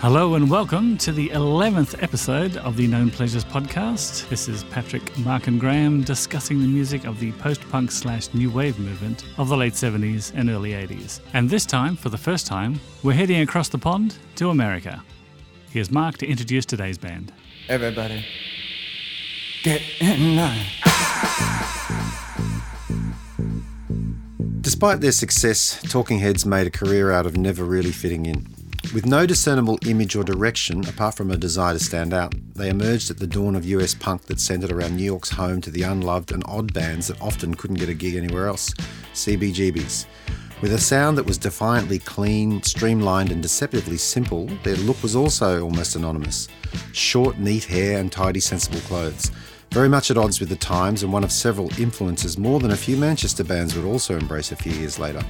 Hello and welcome to the 11th episode of the Known Pleasures podcast. This is Patrick, Mark, and Graham discussing the music of the post punk slash new wave movement of the late 70s and early 80s. And this time, for the first time, we're heading across the pond to America. Here's Mark to introduce today's band. Everybody, get in line. Despite their success, Talking Heads made a career out of never really fitting in. With no discernible image or direction apart from a desire to stand out, they emerged at the dawn of US punk that centered around New York's home to the unloved and odd bands that often couldn't get a gig anywhere else CBGBs. With a sound that was defiantly clean, streamlined, and deceptively simple, their look was also almost anonymous. Short, neat hair and tidy, sensible clothes. Very much at odds with the times and one of several influences more than a few Manchester bands would also embrace a few years later.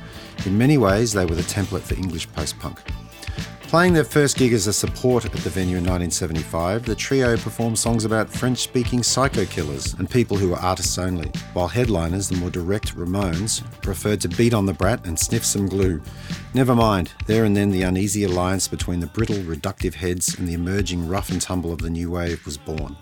In many ways, they were the template for English post punk. Playing their first gig as a support at the venue in 1975, the trio performed songs about French speaking psycho killers and people who were artists only, while headliners, the more direct Ramones, preferred to beat on the brat and sniff some glue. Never mind, there and then the uneasy alliance between the brittle, reductive heads and the emerging rough and tumble of the new wave was born.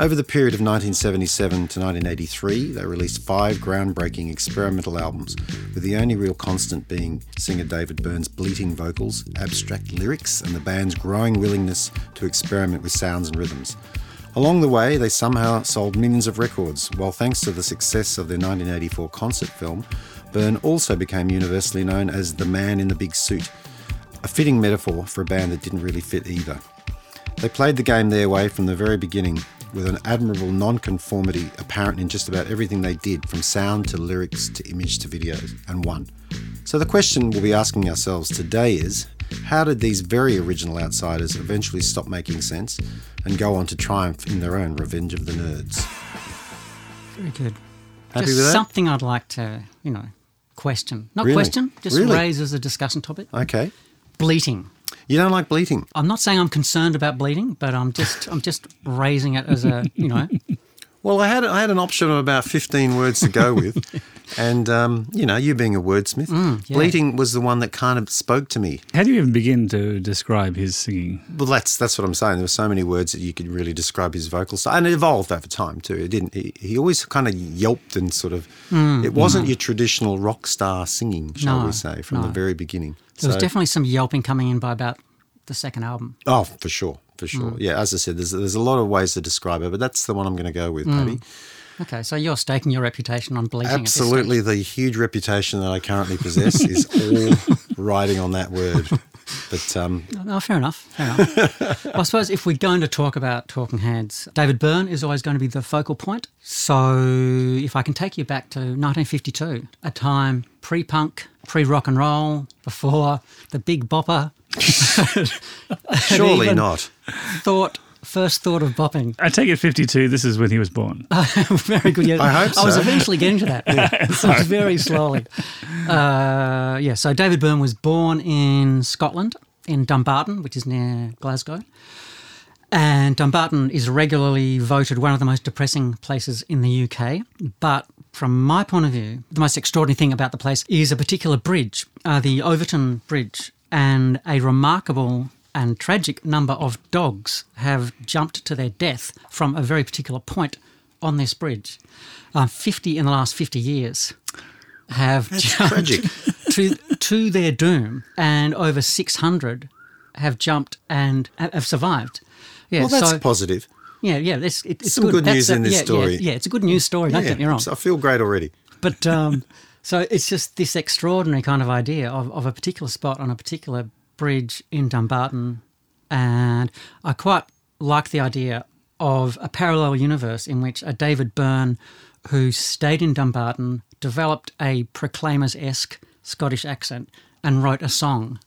Over the period of 1977 to 1983, they released five groundbreaking experimental albums, with the only real constant being singer David Byrne's bleating vocals, abstract lyrics, and the band's growing willingness to experiment with sounds and rhythms. Along the way, they somehow sold millions of records, while thanks to the success of their 1984 concert film, Byrne also became universally known as the man in the big suit, a fitting metaphor for a band that didn't really fit either. They played the game their way from the very beginning, with an admirable non-conformity apparent in just about everything they did, from sound to lyrics to image to videos, and won. So the question we'll be asking ourselves today is, how did these very original outsiders eventually stop making sense and go on to triumph in their own Revenge of the Nerds? Very good. Happy just with that? something I'd like to, you know, question. Not Really? question, just Really? raise as a discussion topic. Okay. Bleating. You don't like bleating? I'm not saying I'm concerned about bleeding, but I'm just I'm just raising it as a you know Well, I had I had an option of about fifteen words to go with, and um, you know, you being a wordsmith, yeah. bleating was the one that kind of spoke to me. How do you even begin to describe his singing? Well, that's that's what I'm saying. There were so many words that you could really describe his vocal style, and it evolved over time too. It didn't. He, he always kind of yelped and sort of. it wasn't your traditional rock star singing, shall Mm, No, we say, from no. the very beginning. there was definitely some yelping coming in by about the second album. Oh, for sure, for sure. Mm. Yeah, as I said, there's there's a lot of ways to describe it, but that's the one I'm going to go with, Mm. Paddy. Okay, so you're staking your reputation on bleating. at this stage. Absolutely, the huge reputation that I currently possess is all riding on that word. But um, No, fair enough. Fair enough. I suppose if we're going to talk about Talking Heads, David Byrne is always going to be the focal point. So if I can take you back to 1952, a time pre-punk, pre-rock and roll, before the Big Bopper surely not. thought first thought of bopping. I take it 52, this is when he was born. very good. Yeah, I hope I was eventually getting to that. so very slowly. Uh, yeah. So David Byrne was born in Scotland, in Dumbarton, which is near Glasgow. And Dumbarton is regularly voted one of the most depressing places in the UK. But from my point of view, the most extraordinary thing about the place is a particular bridge, uh, the Overtoun Bridge, and a remarkable and tragic number of dogs have jumped to their death from a very particular point on this bridge. Uh, 50 in the last 50 years have jumped tragic. to, to their doom, and over 600 have jumped and have survived. Yeah, Well, that's so positive. yeah, yeah, that's it, it's Some good That's news a- in this yeah, yeah, story. Yeah, it's a good news story. Don't yeah, get me wrong. I feel great already. But um, so it's just this extraordinary kind of idea of, of a particular spot on a particular bridge in Dumbarton. And I quite like the idea of a parallel universe in which a David Byrne who stayed in Dumbarton, developed a Proclaimers esque Scottish accent, and wrote a song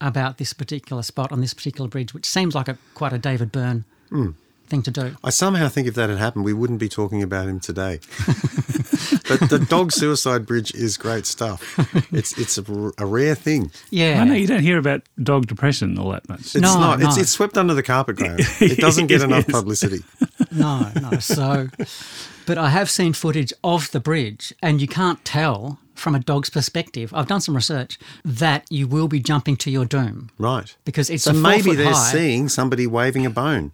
about this particular spot on this particular bridge, which seems like a quite a David Byrne hmm. Thing to do. I somehow think if that had happened, we wouldn't be talking about him today. but the dog suicide bridge is great stuff. It's it's a, r- a rare thing. Yeah. I know you don't hear about dog depression all that much. It's No, not. It's it's swept under the carpet, Graham. It doesn't get It enough is. publicity. No, no. So, but I have seen footage of the bridge, and you can't tell from a dog's perspective, I've done some research that you will be jumping to your doom Right. because it's So a four maybe foot they're high. seeing somebody waving a bone.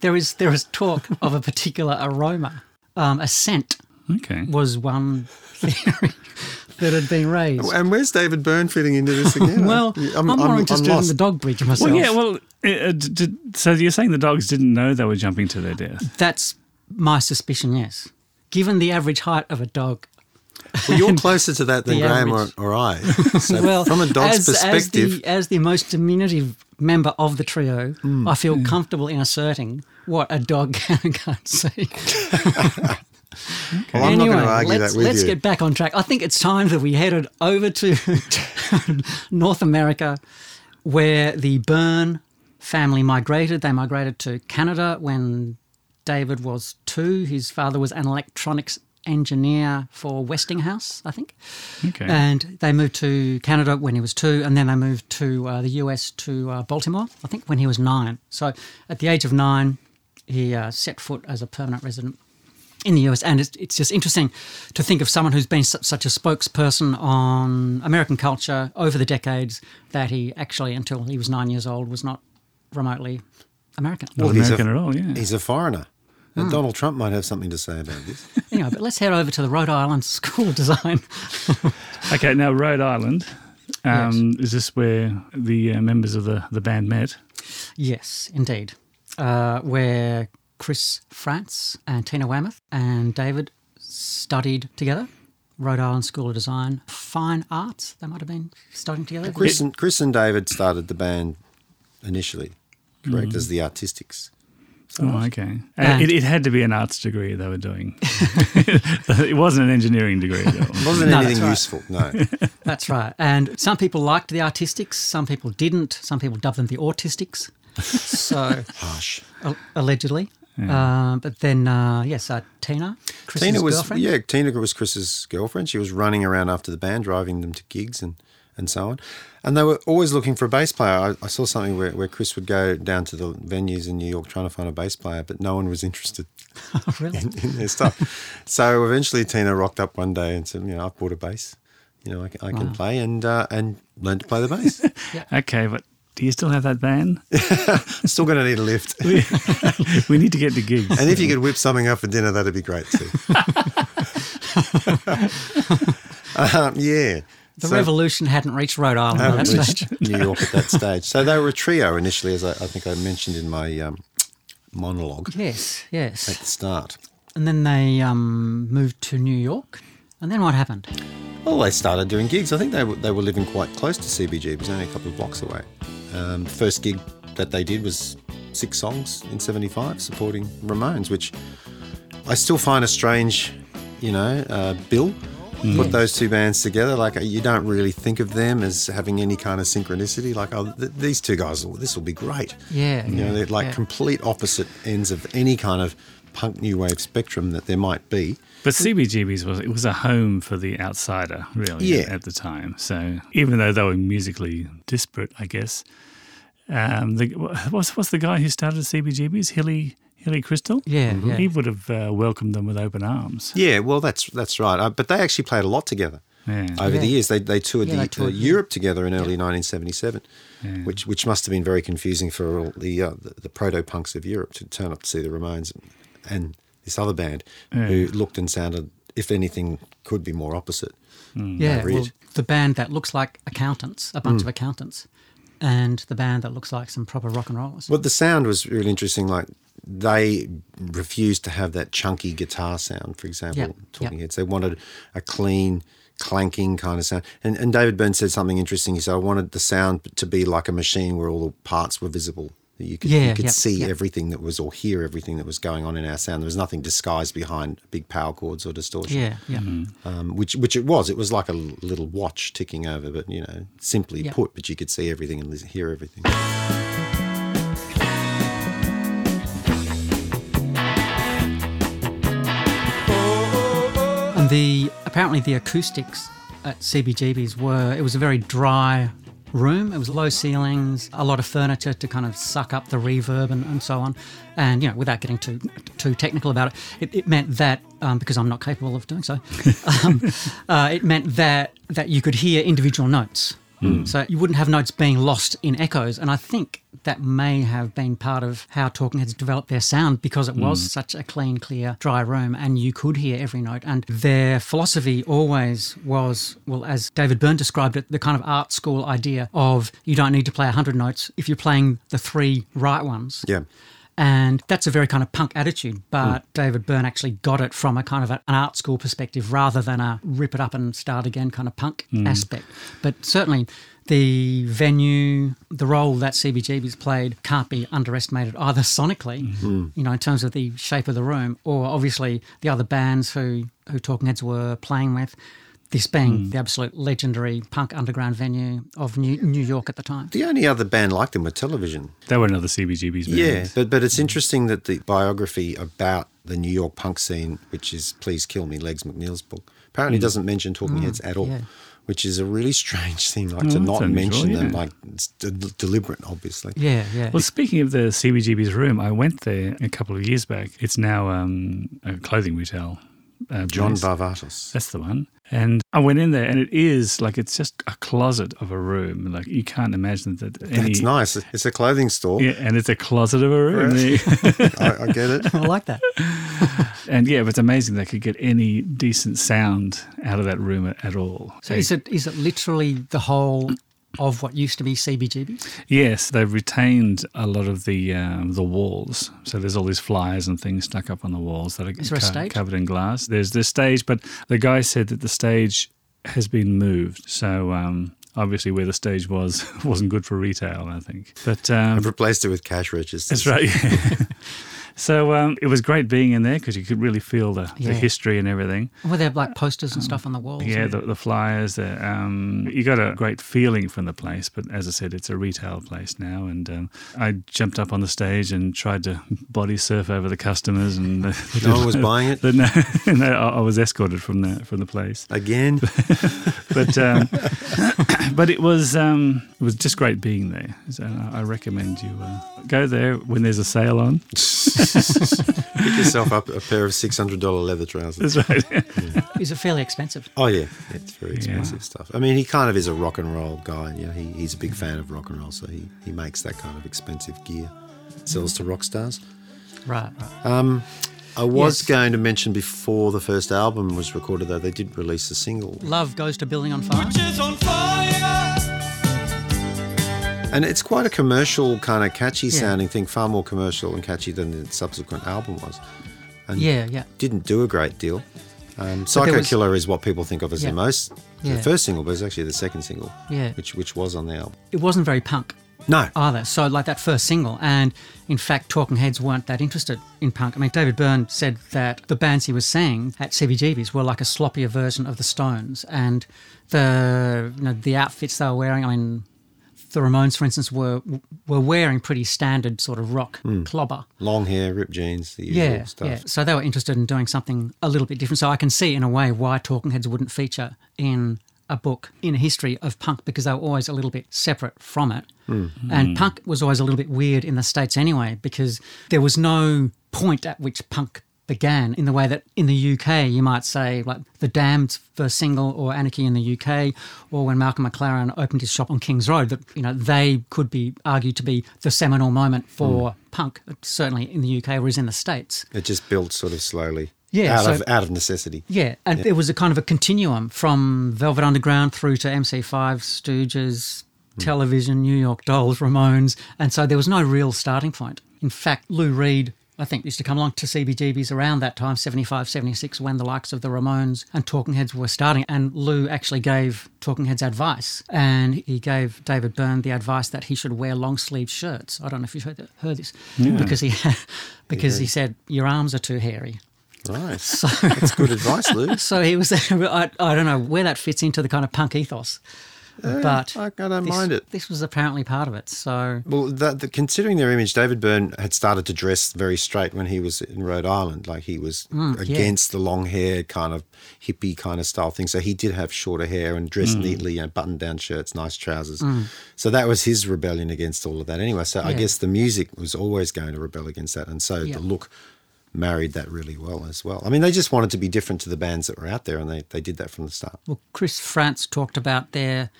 There is there is talk of a particular aroma. Um, a scent Okay. was one theory that had been raised. And where's David Byrne fitting into this again? Well, I'm, more interested in the dog bridge myself. Well, yeah. Well, uh, d- d- so you're saying the dogs didn't know they were jumping to their death? That's my suspicion, yes. Given the average height of a dog, Well, you're closer to that than Graham or, or I. So well, from a dog's as, perspective, as the, as the most diminutive member of the trio, Hmm. I feel comfortable in asserting what a dog can and can't see. well, I'm not going to argue let's, that with let's get back on track. I think it's time that we headed over to North America, where the Byrne family migrated. They migrated to Canada when David was two. His father was an electronics engineer for Westinghouse, I think. Okay. And they moved to Canada when he was two, and then they moved to uh, the US to uh, Baltimore, I think, when he was nine. So at the age of nine, he uh, set foot as a permanent resident in the US. And it's, it's just interesting to think of someone who's been su- such a spokesperson on American culture over the decades that he actually, until he was nine years old, was not remotely American. Not he's American a- at all, yeah. He's a foreigner. And Donald Trump might have something to say about this. anyway, but let's head over to the Rhode Island School of Design. Okay, now Rhode Island. Um, Is this where the uh, members of the, the band met? Yes, indeed. Uh, where Chris Frantz and Tina Weymouth and David studied together. Rhode Island School of Design, fine arts. They might have been studying together. Chris and, Chris and David started the band initially, correct, as the Artistics. Oh, okay. Uh, And- it, it had to be an arts degree they were doing. it wasn't an engineering degree at all. It wasn't No, anything right. useful, no. That's right. And some people liked the artistics, some people didn't. Some people dubbed them the autistics. So Harsh. a- allegedly. Um, but then, uh, yes, uh, Tina, Chris's Tina was girlfriend. yeah. Tina was Chris's girlfriend. She was running around after the band, driving them to gigs and, and so on. And they were always looking for a bass player. I, I saw something where, where Chris would go down to the venues in New York trying to find a bass player, but no one was interested Oh, really? in, in their stuff. so eventually, Tina rocked up one day and said, "You know, I've bought a bass. You know, I, can- I can play and uh, and learned to play the bass. Okay, but do you still have that band? Still going to need a lift. we need to get to gigs. And if you could whip something up for dinner, that'd be great too. um, yeah. The So- revolution hadn't reached Rhode Island at that stage. New York at that stage. So they were a trio initially, as I, I think I mentioned in my um, monologue Yes, yes. at the start. And then they um, moved to New York. And then what happened? Well, they started doing gigs. I think they were, they were living quite close to CBG. It was only a couple of blocks away. Um, the first gig that they did was six songs in 75 supporting Ramones, which I still find a strange, you know, uh, bill. Put those two bands together, like you don't really think of them as having any kind of synchronicity. Like, oh, th- these two guys, will- this will be great. Yeah, You know, they're like yeah. complete opposite ends of any kind of punk new wave spectrum that there might be. But CBGB's was it was a home for the outsider, really, Yeah. at the time. So even though they were musically disparate, I guess, um, the, what's what's the guy who started CBGB's Hilly Hilly Kristal? Yeah, yeah. He would have uh, welcomed them with open arms. Yeah, well, that's that's right. Uh, but they actually played a lot together Yeah. over the years. They they toured Yeah, the, they toured, uh. Europe together in early 1977, which which must have been very confusing for all the uh, the, the proto punks of Europe to turn up to see the Ramones and, and this other band who looked and sounded, if anything, could be more opposite. Yeah, well, the band that looks like accountants, a bunch of accountants, and the band that looks like some proper rock and rollers. But the sound was really interesting. Like they refused to have that chunky guitar sound, for example, Yep, Talking yep. Heads. They wanted a clean, clanking kind of sound. And, and David Byrne said something interesting. He said, I wanted the sound to be like a machine where all the parts were visible. You could, Yeah, you could yep, see yep. everything that was, or hear everything that was going on in our sound. There was nothing disguised behind big power chords or distortion. yeah, yeah. Um, which which it was. It was like a little watch ticking over, but you know, simply Yep. put. But you could see everything and hear everything. The apparently the acoustics at CBGB's were it was a very dry room. It was low ceilings, a lot of furniture to kind of suck up the reverb and, and so on. And, you know, without getting too too technical about it, it, it meant that, um, because I'm not capable of doing so, um, uh, it meant that, that you could hear individual notes. Mm. So you wouldn't have notes being lost in echoes. And I think that may have been part of how Talking Heads developed their sound because it was mm. such a clean, clear, dry room and you could hear every note. And their philosophy always was, well, as David Byrne described it, the kind of art school idea of you don't need to play 100 notes if you're playing the three right ones. Yeah. And that's a very kind of punk attitude. But hmm. David Byrne actually got it from a kind of an art school perspective rather than a rip it up and start again kind of punk hmm. aspect. But certainly the venue, the role that CBGB's played can't be underestimated either sonically, mm-hmm. you know, in terms of the shape of the room, or obviously the other bands who, who Talking Heads were playing with. This being the absolute legendary punk underground venue of New, New York at the time. The only other band like them were Television. They were another CBGB's band. Yeah, but but it's interesting that the biography about the New York punk scene, which is Please Kill Me, Legs McNeil's book, apparently doesn't mention Talking Heads at all. yeah. Which is a really strange thing, like Oh, to not unusual, mention them, yeah. like it's de- deliberate, obviously. Yeah, yeah. Well, speaking of the CBGB's room, I went there a couple of years back. It's now um, a clothing retail. Uh, John place. Varvatos. That's the one. And I went in there, and it is like it's just a closet of a room. Like you can't imagine that any. That's nice. It's a clothing store. Yeah, and it's a closet of a room. I, I get it. I like that. and yeah, but it's amazing they could get any decent sound out of that room at, at all. So They- is it is it literally the whole of what used to be CBGB? Yes, they've retained a lot of the um, the walls. So there's all these flyers and things stuck up on the walls that are Is there a stage? covered in glass. There's the stage, but the guy said that the stage has been moved. So um, obviously, where the stage was wasn't good for retail. I think, but um, I've replaced it with cash registers. that's right. so um, it was great being in there because you could really feel the, Yeah. the history and everything. Were there like posters and stuff on the walls? Yeah, the, the flyers. The, um, you got a great feeling from the place, but as I said, it's a retail place now. And um, I jumped up on the stage and tried to body surf over the customers, and the, No one was buying it? But no, no, I I was escorted from the from the place. Again, But um, but it was um, it was just great being there. So I I recommend you uh, go there when there's a sale on. Pick yourself up a pair of six hundred dollar leather trousers. That's right. Is it fairly expensive? Oh yeah, it's very expensive stuff. I mean, he kind of is a rock and roll guy. You know, he, he's a big fan of rock and roll, so he, he makes that kind of expensive gear, sells to rock stars. Right, right. I was Yes. going to mention before the first album was recorded, though they did release a single, Love goes to building on fire. And it's quite a commercial, kind of catchy Yeah. sounding thing, far more commercial and catchy than the subsequent album was. And Yeah, yeah. didn't do a great deal. Um, Psycho was- Killer is what people think of as Yeah. the most. Yeah. The first single, but it's actually the second single, Yeah. which which was on the album. It wasn't very punk No, either. So like that first single, and in fact, Talking Heads weren't that interested in punk. I mean, David Byrne said that the bands he was seeing at CBGB's were like a sloppier version of the Stones, and the you know the outfits they were wearing. I mean, the Ramones, for instance, were were wearing pretty standard sort of rock hmm. clobber. long hair, ripped jeans, the usual Yeah, stuff. yeah. So they were interested in doing something a little bit different. So I can see, in a way, why Talking Heads wouldn't feature in a book in a history of punk because they were always a little bit separate from it. Hmm. And hmm. punk was always a little bit weird in the States anyway because there was no point at which punk began in the way that in the UK you might say like the Damned's first single or Anarchy in the UK or when Malcolm McLaren opened his shop on King's Road that you know they could be argued to be the seminal moment for hmm. punk certainly in the UK whereas in the States It just built sort of slowly. Yeah, out so- of out of necessity. yeah, and there was a kind of a continuum from Velvet Underground through to MC5, Stooges, hmm. Television, New York Dolls, Ramones, and so there was no real starting point. In fact, Lou Reed, I think, used to come along to CBGB's around that time, 75, 76, when the likes of the Ramones and Talking Heads were starting. And Lou actually gave Talking Heads advice, and he gave David Byrne the advice that he should wear long sleeve shirts. I don't know if you've heard, heard this, because he because he said your arms are too hairy. Right. That's good advice, Lou. So he was, I, I don't know where that fits into the kind of punk ethos. But I, don't this, mind it. This was apparently part of it. So Well, that, the, considering their image, David Byrne had started to dress very straight when he was in Rhode Island. Like he was Mm, yeah. against the long hair, kind of hippie kind of style thing. So he did have shorter hair and dressed Mm. neatly, you know, button down shirts, nice trousers. So that was his rebellion against all of that. Anyway, so I guess the music was always going to rebel against that. And so Yeah. the look married that really well as well. I mean, they just wanted to be different to the bands that were out there, and they, they did that from the start. Well, Chris Frantz talked about their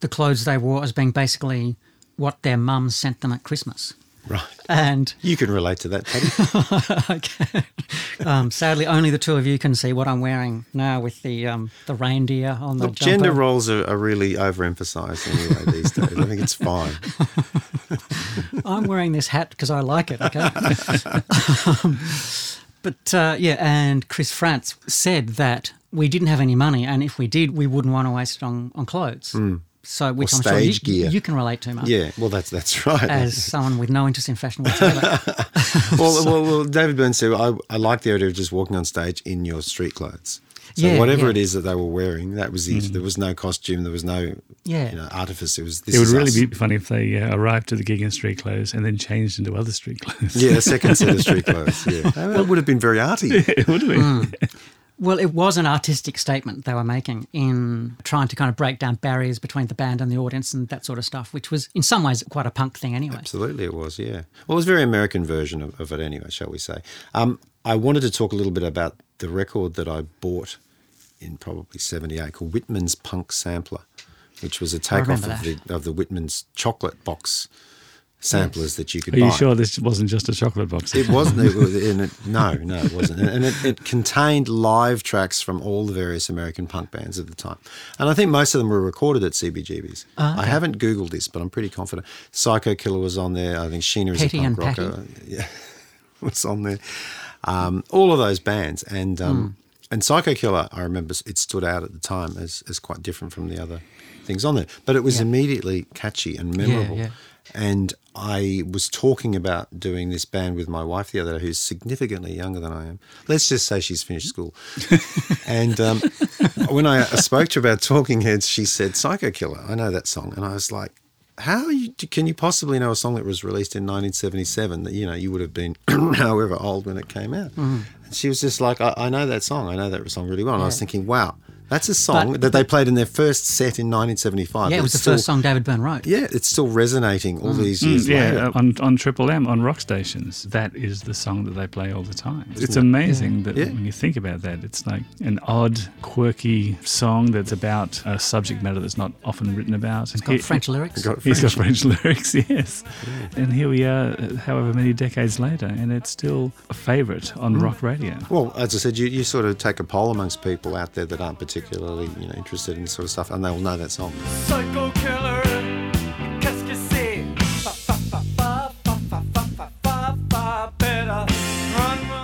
the clothes they wore as being basically what their mums sent them at Christmas. Right. And You can relate to that, okay, um, sadly, only the two of you can see what I'm wearing now with the um, the reindeer on the Look, jumper. gender roles are, are really overemphasized anyway these days. I think it's fine. I'm wearing this hat because I like it. Okay. Um, but uh, yeah, and Chris Frantz said that we didn't have any money, and if we did, we wouldn't want to waste it on, on clothes. So, which Or I'm sure you, stage gear. you can relate to, Mark. Yeah, well, that's that's right. As someone with no interest in fashion whatsoever. well, well, well, David Byrne said, I, I like the idea of just walking on stage in your street clothes. So Yeah, whatever yeah. it is that they were wearing, that was it. There was no costume. There was no Yeah. you know, artifice. It was this It would really us. be funny if they uh, arrived to the gig in street clothes and then changed into other street clothes. Yeah, a second set of street clothes. Yeah, that would have been very arty. it would have been. Well, it was an artistic statement they were making in trying to kind of break down barriers between the band and the audience and that sort of stuff, which was in some ways quite a punk thing anyway. Absolutely, it was. Yeah. Well, it was a very American version of, of it, anyway. Shall we say? Um, I wanted to talk a little bit about the record that I bought in probably '78 called Whitman's Punk Sampler, which was a takeoff of the of the Whitman's chocolate box samplers that you could Are buy. you sure this wasn't just a chocolate box? It wasn't. It was, and it, no, no, it wasn't. And it, it contained live tracks from all the various American punk bands at the time. And I think most of them were recorded at CBGB's. Ah, I haven't Googled this, but I'm pretty confident. Psycho Killer was on there. I think Sheena is Petty a punk and Patty. rocker. Yeah, was on there. Um, all of those bands. And um, Hmm. And Psycho Killer, I remember it stood out at the time as, as quite different from the other things on there. But it was Yeah. immediately catchy and memorable. yeah. And I was talking about doing this band with my wife the other day, who's significantly younger than I am. Let's just say she's finished school. and um, when I spoke to her about Talking Heads, she said, Psycho Killer, I know that song. And I was like, how you, can you possibly know a song that was released in 1977 that, you know, you would have been however old when it came out? Mm-hmm. And she was just like, I, I know that song. I know that song really well. And I was thinking, wow, that's a song But- that they played in their first set in 1975. yeah, it but was the still- first song David Byrne wrote. Yeah, it's still resonating all these Mm, years yeah, later. on, on Triple M, on rock stations, that is the song that they play all the time. It's amazing that Yeah. when you think about that, it's like an odd, quirky song that's about a subject matter that's not often written about. It's got French lyrics. Got He's got French. French lyrics, yes. And here we are, uh, however many decades later, and it's still a favourite on Mm. rock radio. Well, as I said, you, you sort of take a poll amongst people out there that aren't particularly particularly you know interested in sort of stuff, and they will know that song. Psycho killer.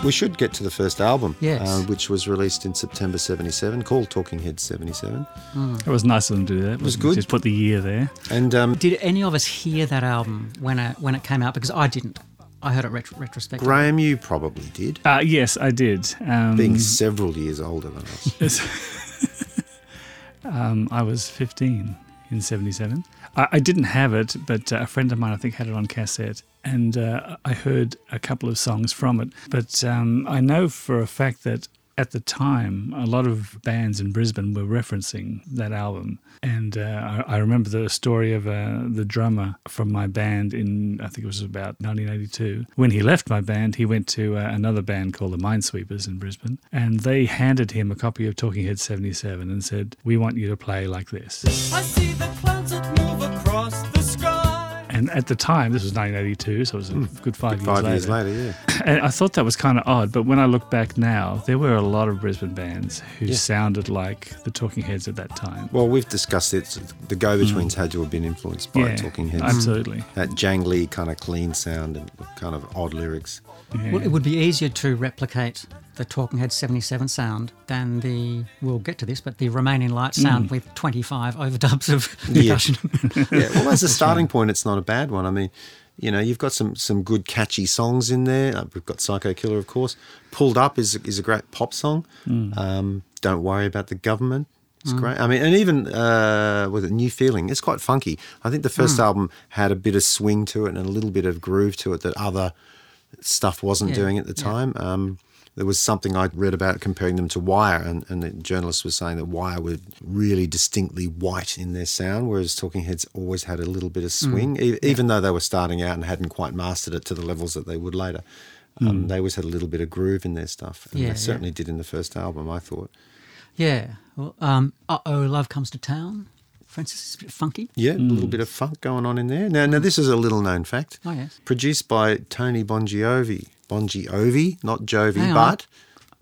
We should get to the first album, uh, yes. uh, which was released in September '77, called Talking Heads '77. Mm. It was nice of them to do that. It was good. Just put the year there. And um, did any of us hear that album when it, when it came out? Because I didn't. I heard it retrospectively. Graham, you probably did. Uh, yes, I did. Um, Being several years older than us. um, I was 15 in 77. I, I didn't have it, but uh, a friend of mine, I think, had it on cassette. And uh, I heard a couple of songs from it. But um, I know for a fact that at the time, a lot of bands in Brisbane were referencing that album. And uh, I, I remember the story of uh, the drummer from my band in, I think it was about 1982. When he left my band, he went to uh, another band called the Minesweepers in Brisbane. And they handed him a copy of Talking Head 77 and said, We want you to play like this. And at the time, this was 1982, so it was a good five, years, Five later. years later, yeah. And I thought that was kind of odd, but when I look back now, there were a lot of Brisbane bands who Yeah. sounded like the Talking Heads at that time. Well, we've discussed it. The go-betweens had to have been influenced by Mm. yeah, Talking Heads. absolutely. That jangly kind of clean sound and kind of odd lyrics. Yeah. Well, it would be easier to replicate the Talking Head 77 sound than the, we'll get to this, but the Remain in Light sound with 25 overdubs of Yeah. percussion. yeah, well, as a starting point, it's not a bad one. I mean, you know, you've got some some good catchy songs in there. Uh, We've got Psycho Killer, of course. Pulled Up is is a great pop song. Um, Don't worry about the government. It's great. I mean, and even uh, with a new feeling, it's quite funky. I think the first album had a bit of swing to it and a little bit of groove to it that other stuff wasn't Yeah, doing at the yeah. time. Um, there was something I'd read about comparing them to Wire, and, and the journalist was saying that Wire were really distinctly white in their sound, whereas Talking Heads always had a little bit of Mm. swing, e- even though they were starting out and hadn't quite mastered it to the levels that they would later. Um, They always had a little bit of groove in their stuff, and Mm. Yeah, they yeah. certainly did in the first album. I thought, Yeah. Well, um, uh oh, love comes to town. Francis is a bit funky. yeah, a little bit of funk going on in there. Now, now this is a little known fact. Oh yes. Produced by Tony Bongiovi, Bongiovi, not Jovi, Hang on. but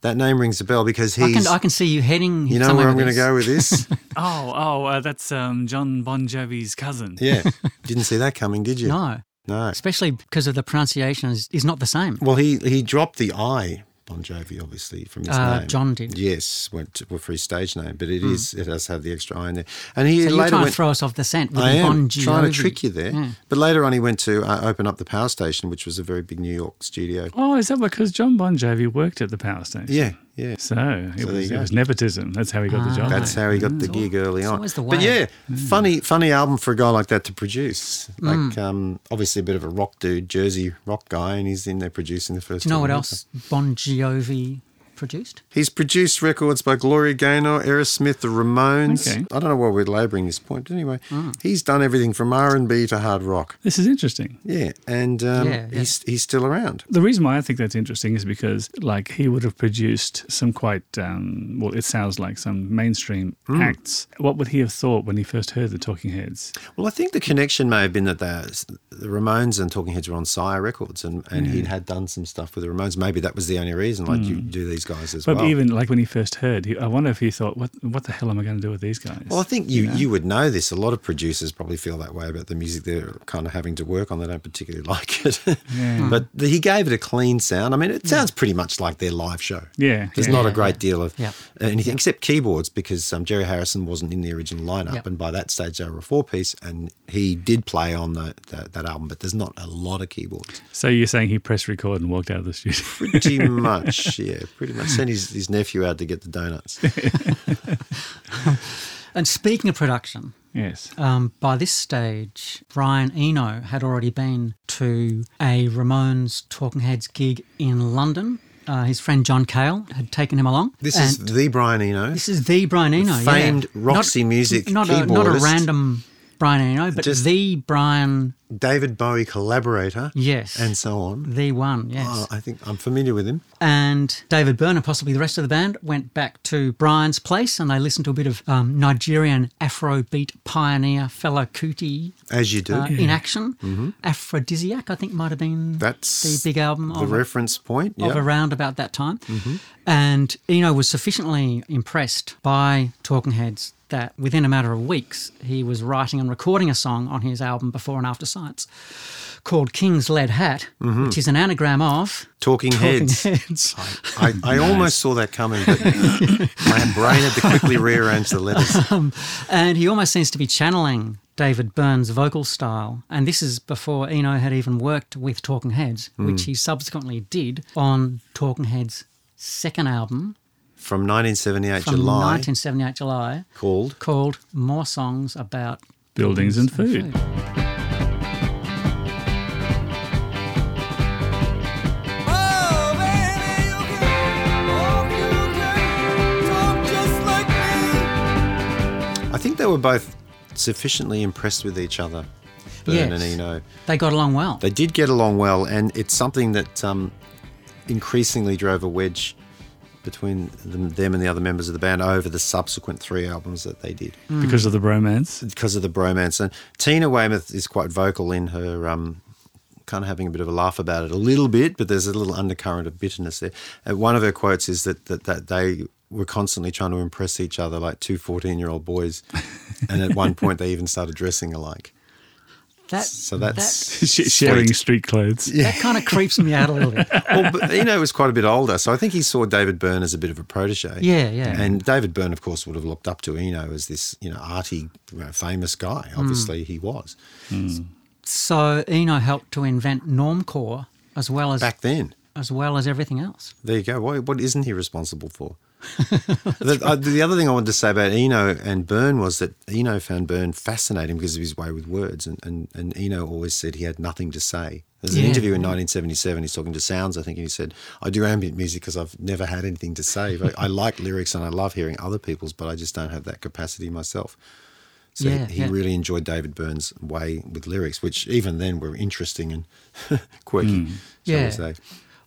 that name rings a bell because I he's. can I can see you heading. you know somewhere where I'm going to go with this? Oh, oh, uh, that's um, John Bon Jovi's cousin. Yeah. Didn't see that coming, did you? No, No. especially because of the pronunciation is, is not the same. Well, he he dropped the I, Bon Jovi, obviously, from his Uh, name. John did. Yes, went to, for his stage name, but it is it does have the extra I in there. And he So you're later trying went. to throw us off the scent with I am Bon trying to trick you there. Yeah. But later on, he went to uh, open up the power station, which was a very big New York studio. Oh, is that because John Bon Jovi worked at the power station? Yeah, yeah. So it, there was, it was nepotism. That's how he got the job. That's how he got the gig early on. always the But way. yeah, funny, funny album for a guy like that to produce. Like, Mm. um, obviously a bit of a rock dude, Jersey rock guy, and he's in there producing the first. Do you know what else Bon Jovi produced? He's produced records by Gloria Gaynor, Aerosmith, the Ramones. Okay. I don't know why we're labouring this point, but anyway, Mm. he's done everything from R and B to hard rock. This is interesting. Yeah, and um, Yeah, yeah. he's he's still around. The reason why I think that's interesting is because, like, he would have produced some quite, um, well, it sounds like some mainstream Hmm. acts. What would he have thought when he first heard the Talking Heads? Well, I think the connection may have been that the, the Ramones and Talking Heads were on Sire Records, and, and Hmm. he'd had done some stuff with the Ramones. Maybe that was the only reason. Like you do these guys as But well. even like when he first heard, he, I wonder if he thought, "What, what the hell am I going to do with these guys?" Well, I think you, you would know this. A lot of producers probably feel that way about the music they're kind of having to work on. They don't particularly like it. But the, he gave it a clean sound. I mean, it sounds pretty much like their live show. Yeah, There's yeah. not a great yeah. deal of Yep. anything except keyboards because um, Jerry Harrison wasn't in the original lineup. Yep. And by that stage, they were a four piece. And he did play on the, that that album, but there's not a lot of keyboards. so you're saying he pressed record and walked out of the studio? Pretty much, yeah, pretty much. Sent his, his nephew out to get the donuts. And speaking of production, yes. um, by this stage, Brian Eno had already been to a Ramones Talking Heads gig in London. Uh, his friend John Cale had taken him along. This is the Brian Eno. this is the Brian Eno, yeah. famed Roxy Music not a, not a random Brian Eno, but Just- the Brian, David Bowie collaborator. yes, And so on. the one, yes. Oh, I think I'm familiar with him. and David Byrne and possibly the rest of the band went back to Brian's place and they listened to a bit of um, Nigerian Afrobeat pioneer Fela Kuti As you do. uh, in action. Afrodisiac, I think, might have been Mm-hmm. That's the big album the of, reference point. of around about that time. And Eno was sufficiently impressed by Talking Heads that within a matter of weeks, he was writing and recording a song on his album Before and After Science called King's Lead Hat, mm-hmm. which is an anagram of Talking, Talking Heads. Heads. I, I almost saw that coming, but my brain had to quickly rearrange the letters. Um, and he almost seems to be channeling David Byrne's vocal style. And this is before Eno had even worked with Talking Heads, which mm. he subsequently did on Talking Heads' second album From 1978 from July, 1978 July called called More Songs About Buildings and food. Oh, baby, you can walk, you can talk just like me. I think they were both sufficiently impressed with each other, Byrne Yes. and Eno. They got along well. They did get along well, and it's something that um, increasingly drove a wedge between them, them and the other members of the band over the subsequent three albums that they did Because of the bromance. because of the bromance. And Tina Weymouth is quite vocal in her um, kind of having a bit of a laugh about it a little bit, but there's a little undercurrent of bitterness there. Uh, one of her quotes is that, that, that they were constantly trying to impress each other like two 14 year old boys. and at one point, they even started dressing alike. That, So that's Sh- sharing sweet. street clothes. that, that kind of creeps me out a little bit. well, but Eno was quite a bit older, so I think he saw David Byrne as a bit of a protege. Yeah, yeah. And David Byrne, of course, would have looked up to Eno as this, you know, arty, you know, famous guy. Hmm. Obviously, he was So Eno helped to invent normcore as well as back then. as well as everything else. There you go. What, what isn't he responsible for? the, uh, the other thing I wanted to say about Eno and Byrne was that Eno found Byrne fascinating because of his way with words, and, and, and Eno always said he had nothing to say. There's an Yeah. interview in 1977. He's talking to Sounds, I think, and he said, "I do ambient music because I've never had anything to say. I, I like lyrics and I love hearing other people's, but I just don't have that capacity myself." So Yeah, he, he yeah. really enjoyed David Byrne's way with lyrics, which even then were interesting and quirky, shall Yeah. we say?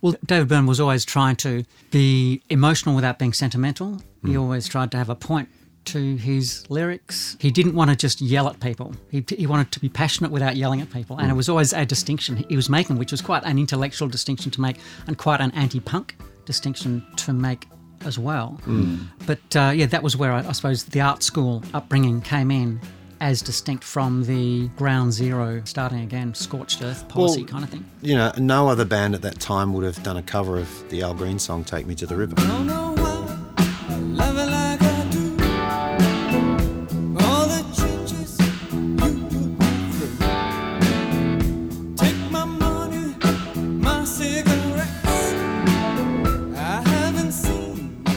Well, David Byrne was always trying to be emotional without being sentimental. He hmm. always tried to have a point to his lyrics. He didn't want to just yell at people. He, he wanted to be passionate without yelling at people. And it hmm. was always a distinction he was making, which was quite an intellectual distinction to make and quite an anti punk distinction to make as well. Hmm. But uh, yeah, that was where I, I suppose the art school upbringing came in. As distinct from the ground zero, starting again, scorched earth policy Well, kind of thing. You know, no other band at that time would have done a cover of the Al Green song "Take Me to the River." Don't know why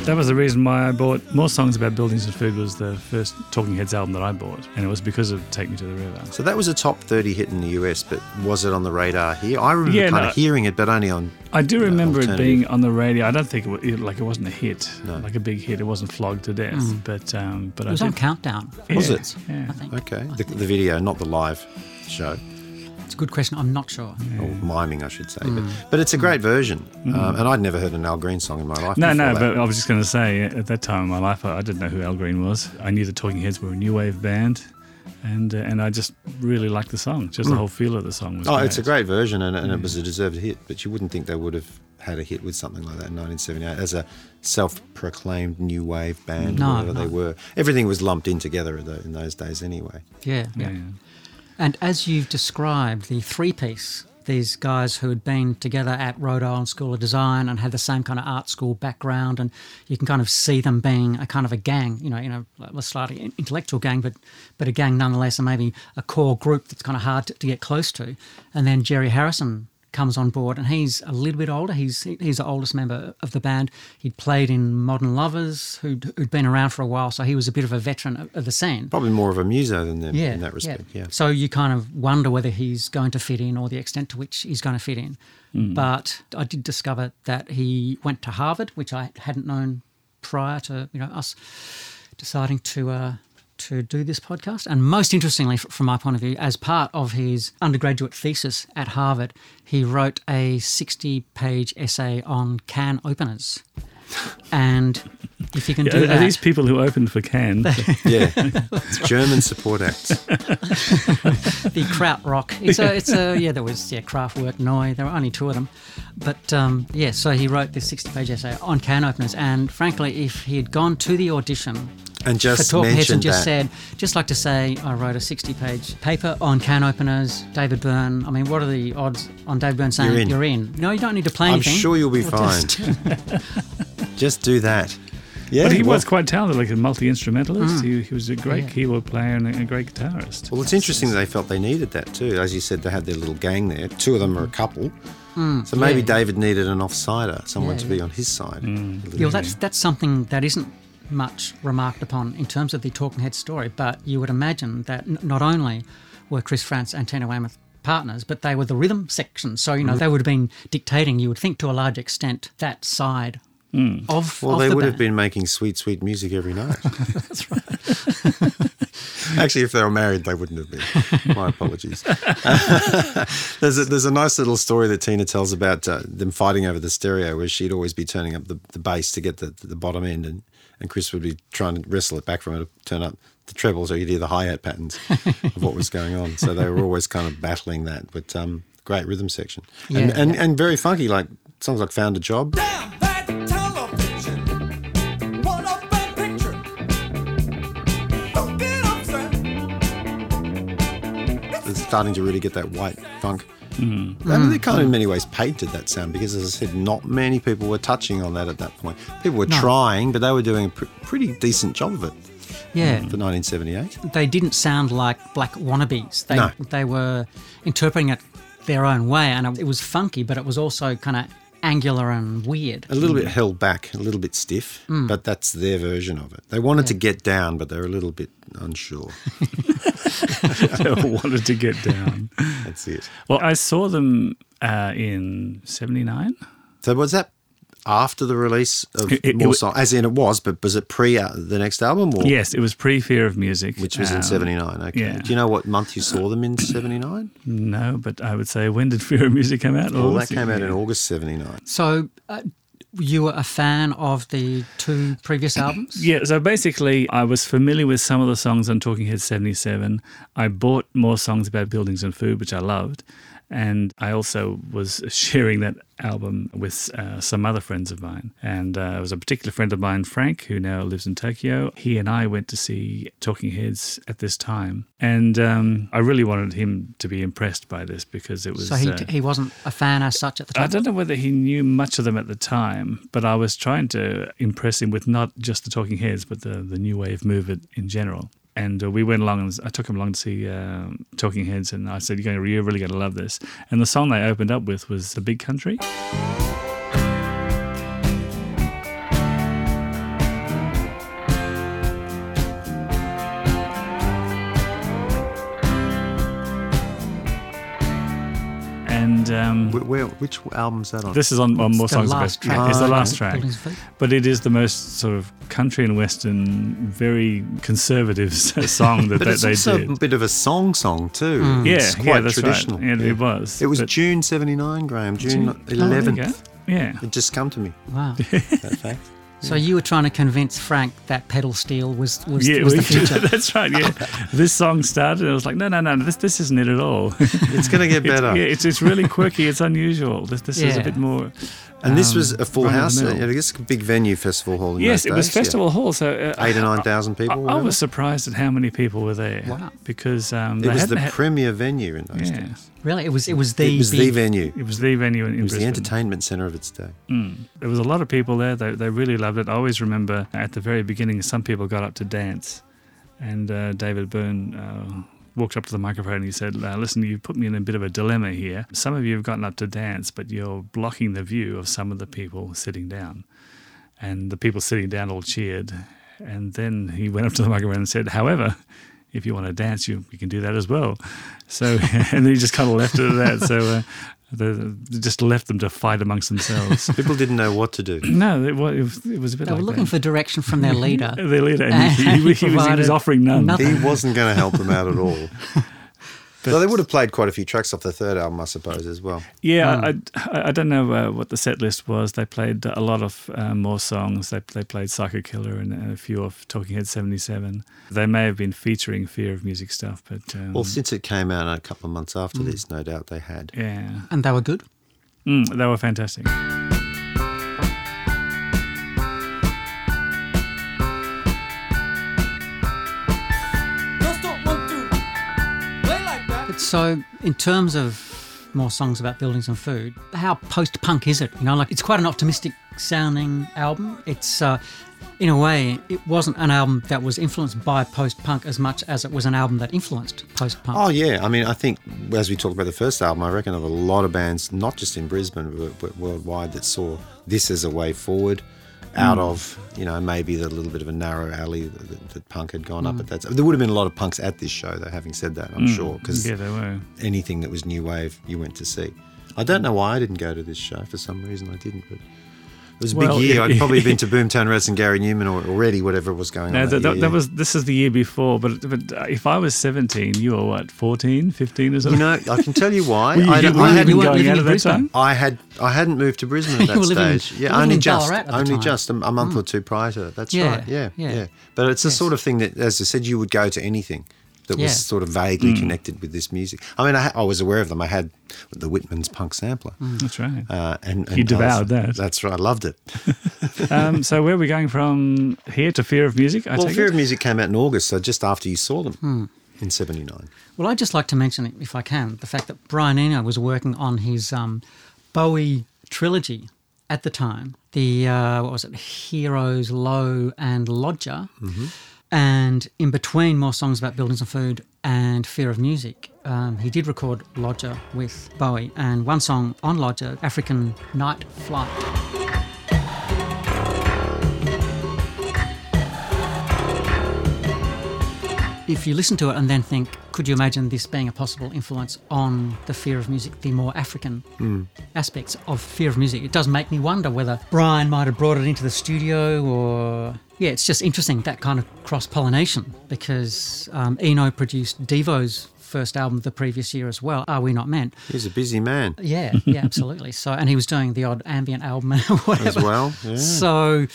That was the reason why I bought more songs about buildings and food. Was the first Talking Heads album that I bought, and it was because of Take Me to the River. So that was a top 30 hit in the US, but was it on the radar here? I remember Yeah, kind no. of hearing it, but only on. I do uh, remember it being on the radio. I don't think it, wa- it like it wasn't a hit, No. like a big hit. It wasn't flogged to death, but um, but It I was did, on Countdown. Was it? Yeah. I think. Okay, the, the video, not the live show, It's a good question. I'm not sure. or miming, I should say. Mm. But, but it's a great version, um, and I'd never heard an Al Green song in my life. No, no, that. but I was just going to say, at that time in my life, I, I didn't know who Al Green was. I knew the Talking Heads were a new wave band, and uh, and I just really liked the song. Just the whole feel of the song was. Oh, great. it's a great version, and, and it was a deserved hit. But you wouldn't think they would have had a hit with something like that in 1978 as a self-proclaimed new wave band, No, whatever no. they were. Everything was lumped in together in those days, anyway. Yeah, yeah. Yeah, yeah. And as you've described, the three piece, these guys who had been together at Rhode Island School of Design and had the same kind of art school background, and you can kind of see them being a kind of a gang, you know, you know, a slightly intellectual gang, but but a gang nonetheless, and maybe a core group that's kind of hard to, to get close to. And then Jerry Harrison comes on board, and he's a little bit older. He's he's the oldest member of the band. He'd played in Modern Lovers, who'd, who'd been around for a while, so he was a bit of a veteran of, of the scene. Probably more of a muso than them Yeah, in that respect. Yeah. So you kind of wonder whether he's going to fit in or the extent to which he's going to fit in. But I did discover that he went to Harvard, which I hadn't known prior to you know us deciding to uh, to do this podcast. And most interestingly, from my point of view, as part of his undergraduate thesis at Harvard, he wrote a sixty-page essay on can openers. And if you can Yeah, do are, that, are these people who opened for Can? Yeah, it's German support acts. the Krautrock. It's a, it's a, yeah, there was, yeah, Kraftwerk, Neu, there were only two of them. But, um, yeah, so he wrote this 60 page essay on can openers. And frankly, if he had gone to the audition And for just Talking Heads and mentioned just that. said, just like to say, I wrote a 60 page paper on can openers, David Byrne. I mean, what are the odds on David Byrne saying You're in. No, you don't need to play I'm anything. sure you'll be Or fine. just- Just do that. Yeah, But he well, was quite talented, like a multi instrumentalist. Mm. He, he was a great Yeah. keyboard player and a, a great guitarist. Well, it's interesting that they felt they needed that too. As you said, they had their little gang there. Two of them are a couple. Mm. so maybe yeah. David needed an offsider, someone Yeah, to be on his side. Mm. Yeah, well, that's that's something that isn't much remarked upon in terms of the Talking Head story. But you would imagine that n- not only were Chris Frantz and Tina Weymouth partners, but they were the rhythm section. So you know Mm-hmm. they would have been dictating. You would think to a large extent that side of Well, of they the would have been making sweet, sweet music every night. That's right. Actually, if they were married, they wouldn't have been. My apologies. there's, a, there's a nice little story that Tina tells about uh, them fighting over the stereo, where she'd always be turning up the, the bass to get the, the bottom end, and, and Chris would be trying to wrestle it back from her to turn up the trebles, or you'd hear the hi hat patterns of what was going on. So they were always kind of battling that. But um, great rhythm section. and, Yeah, and, yeah. and very funky, like songs like Found a Job. Damn that television. What a bad picture. Don't get upset. It's starting to really get that white funk. Mm. I mean, they mm. kind of mm. in many ways painted that sound because, as I said, not many people were touching on that at that point. People were No. trying, but they were doing a pr- pretty decent job of it yeah. for 1978. They didn't sound like black wannabes. They No. they were interpreting it their own way, and it was funky, but it was also kind of angular and weird. A little bit held back, a little bit stiff, but that's their version of it. They wanted to get down, but they're a little bit unsure. They all wanted to get down. That's it. Well, I saw them uh, in '79. So was that after the release of It- it- it more wa- songs? As in, it was, but was it pre uh, the next album, or Yes, it was pre Fear of Music, which was in Um, '79? Okay. yeah. Do you know what month you saw them in '79? No, but I would say when did Fear of Music come out? Well, that came out in August '79. So, uh, you were a fan of the two previous albums? Yeah, so basically, I was familiar with some of the songs on Talking Heads 77. I bought more songs about buildings and food, which I loved. And I also was sharing that album with uh, some other friends of mine. And uh, it was a particular friend of mine, Frank, who now lives in Tokyo. He and I went to see Talking Heads at this time. And um, I really wanted him to be impressed by this because it was. So he, uh, he wasn't a fan as such at the time? I don't know whether he knew much of them at the time, but I was trying to impress him with not just the Talking Heads, but the, the new wave movement in general. And uh, we went along, and I took him along to see um, Talking Heads, and I said, "You're, going to, you're really going to love this." And the song they opened up with was "The Big Country." And um, Where, where, which album's that on? this is on, on more the songs. last about, track. It's the Ah, last track. Buildings and Food? But it is the most sort of country and western, very conservative song that but they, it's they also did. a bit of a song song too. Yeah, it's yeah, quite that's traditional. right. Yeah, Yeah. it was. It was But- June '79, Graham. June Oh, there you go. 11th. Yeah. It just come to me. Wow. That fact. So you were trying to convince Frank that pedal steel was, was, Yeah, was the we- future. that's right. Yeah, this song started. and I was like, no, no, no, this this isn't it at all. It's going to get It's- better. yeah, it's it's really quirky. It's unusual. This this is a bit more. And this um, was a full run house. mill. uh, I guess a big venue festival hall. In Yes, those it was days, yeah. Festival Hall. So uh, Eight or nine thousand people. I whatever. was surprised at how many people were there. Wow. Because um, It was the had- premier venue in those Yeah. days. Really? It was it was the it was the venue. It was the venue in, in It was the entertainment centre of its day. Mm. There was a lot of people there. They, they really loved it. I always remember at the very beginning, some people got up to dance, and uh, David Byrne uh, walked up to the microphone and he said, uh, "Listen, you've put me in a bit of a dilemma here. Some of you have gotten up to dance, but you're blocking the view of some of the people sitting down." And the people sitting down all cheered. And then he went up to the microphone and said, "However." If you want to dance, you, you can do that as well. So, and then he just kind of left it at that. So, uh, the, they just left them to fight amongst themselves. People didn't know what to do. No, it was, it was, it was a bit They were looking that. for direction from their leader. their leader, and he, he, he, was, he was offering none. nothing. He wasn't going to help them out at all. So they would have played quite a few tracks off the third album, I suppose, as well. Yeah, I, I, I don't know uh, what the set list was. They played a lot of uh, more songs. They, they played Psycho Killer and, and a few of Talking Head 77. They may have been featuring Fear of Music stuff, but um, Well, since it came out a couple of months after this, no doubt they had. yeah, And they were good. mm, they were fantastic. So, in terms of more songs about buildings and food, how post punk is it? You know, like it's quite an optimistic sounding album. It's, uh, in a way, it wasn't an album that was influenced by post punk as much as it was an album that influenced post punk. Oh, yeah. I mean, I think as we talked about the first album, I reckon of a lot of bands, not just in Brisbane, but, but worldwide, that saw this as a way forward out hmm. of, you know, maybe the little bit of a narrow alley that, that, that punk had gone up hmm. at that. There would have been a lot of punks at this show, though, having said that, I'm hmm. sure, because Yeah, they were. anything that was new wave, you went to see. I don't know why I didn't go to this show. For some reason, I didn't. But it was a Well, big year. I'd probably been to Boomtown Rats and Gary Numan already, whatever was going No, on. that, that, that, year. that was this is the year before, but but uh, if I was 17, you were what 14, 15 or something. You know, I can tell you why. Were you, I, you, I were you hadn't. you weren't going living out in at that Brisbane? time? I had I hadn't moved to Brisbane at that You were stage. you yeah, only living in just at the only time. just a, a month or two prior to that. That's Yeah, right. Yeah, yeah. yeah, But it's the sort of thing that, as I said, you would go to anything that Yeah. was sort of vaguely connected with this music. I mean, I, I was aware of them. I had the Whitman's punk sampler. That's right. Uh, and, and You devoured that. That's right. I loved it. um, so where are we going from here to Fear of Music? I well, take Fear it? of Music came out in August, so just after you saw them Hmm. in '79. Well, I'd just like to mention, if I can, the fact that Brian Eno was working on his um, Bowie trilogy at the time. The, uh, what was it, Heroes, Low, and Lodger. And in between More Songs About Buildings and Food and Fear of Music, um, he did record Lodger with Bowie, and one song on Lodger, African Night Flight. If you listen to it and then think, could you imagine this being a possible influence on the fear of music, the more African aspects of fear of music? It does make me wonder whether Brian might have brought it into the studio or. Yeah, it's just interesting that kind of cross pollination because um, Eno produced Devo's first album the previous year as well. Are We Not Men? He's a busy man Yeah, yeah, absolutely. So, and he was doing the odd ambient album whatever. as well. Yeah. So,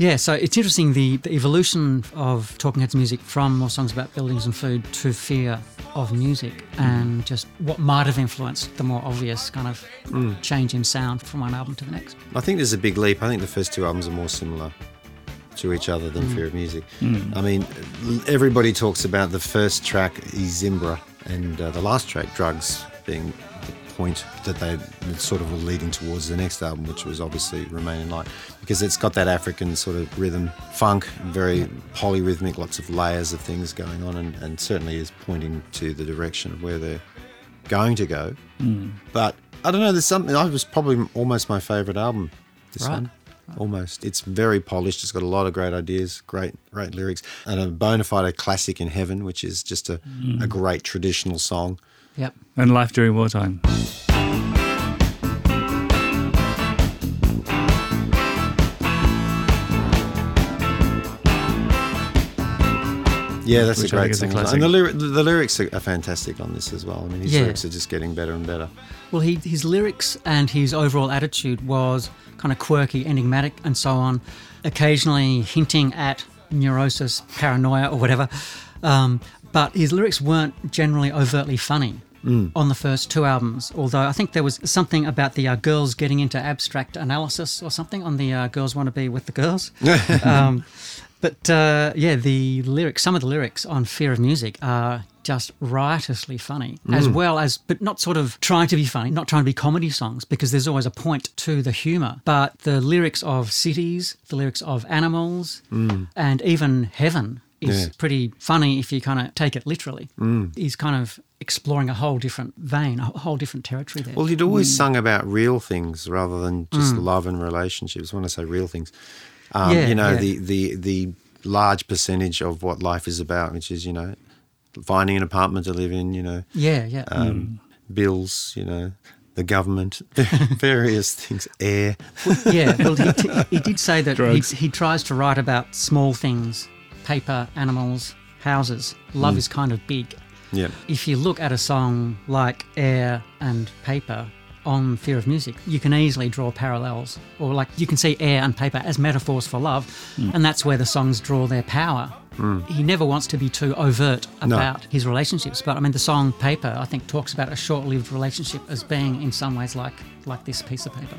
yeah, so it's interesting the, the evolution of Talking Heads music from more songs about buildings and food to fear of music and mm. just what might have influenced the more obvious kind of mm. change in sound from one album to the next. I think there's a big leap. I think the first two albums are more similar to each other than mm. Fear of Music. I mean, everybody talks about the first track, Zimbra, and uh, the last track, Drugs, being point that they sort of were leading towards the next album, which was obviously Remain in Light, because it's got that African sort of rhythm, funk, very polyrhythmic, lots of layers of things going on, and, and certainly is pointing to the direction of where they're going to go. Hmm. But I don't know. There's something. I was probably almost my favourite album. This Right. one, almost. It's very polished. It's got a lot of great ideas, great, great lyrics, and a bona fide classic in heaven, which is just a, hmm. a great traditional song. Yep. And Life During Wartime. Yeah, that's Which a I great think is a And the, lyri- the, the lyrics are, are fantastic on this as well. I mean, his Yeah. lyrics are just getting better and better. Well, he, his lyrics and his overall attitude was kind of quirky, enigmatic, and so on, occasionally hinting at neurosis, paranoia, or whatever. Um, but his lyrics weren't generally overtly funny. On the first two albums, although I think there was something about the uh, girls getting into abstract analysis or something on the uh, Girls Want to Be with the Girls. um, but uh, yeah, the lyrics, some of the lyrics on Fear of Music are just riotously funny, as well as, but not sort of trying to be funny, not trying to be comedy songs, because there's always a point to the humour. But the lyrics of Cities, the lyrics of Animals, and even Heaven is Yeah. pretty funny if you kind of take it literally. He's kind of exploring a whole different vein, a whole different territory there. Well, he'd always sung about real things rather than just love and relationships. When I say real things, um, Yeah, you know, yeah. the, the, the large percentage of what life is about, which is, you know, finding an apartment to live in, you know, yeah, yeah. um, bills, you know, the government, various things, air. yeah, well, he, t- he did say that he, he tries to write about small things paper, animals, houses. Love is kind of big. Yeah. If you look at a song like Air and Paper on Fear of Music, you can easily draw parallels. Or, like, you can see air and paper as metaphors for love, mm. and that's where the songs draw their power. Mm. He never wants to be too overt No. about his relationships, but I mean, the song Paper, I think, talks about a short lived relationship as being, in some ways, like, like this piece of paper.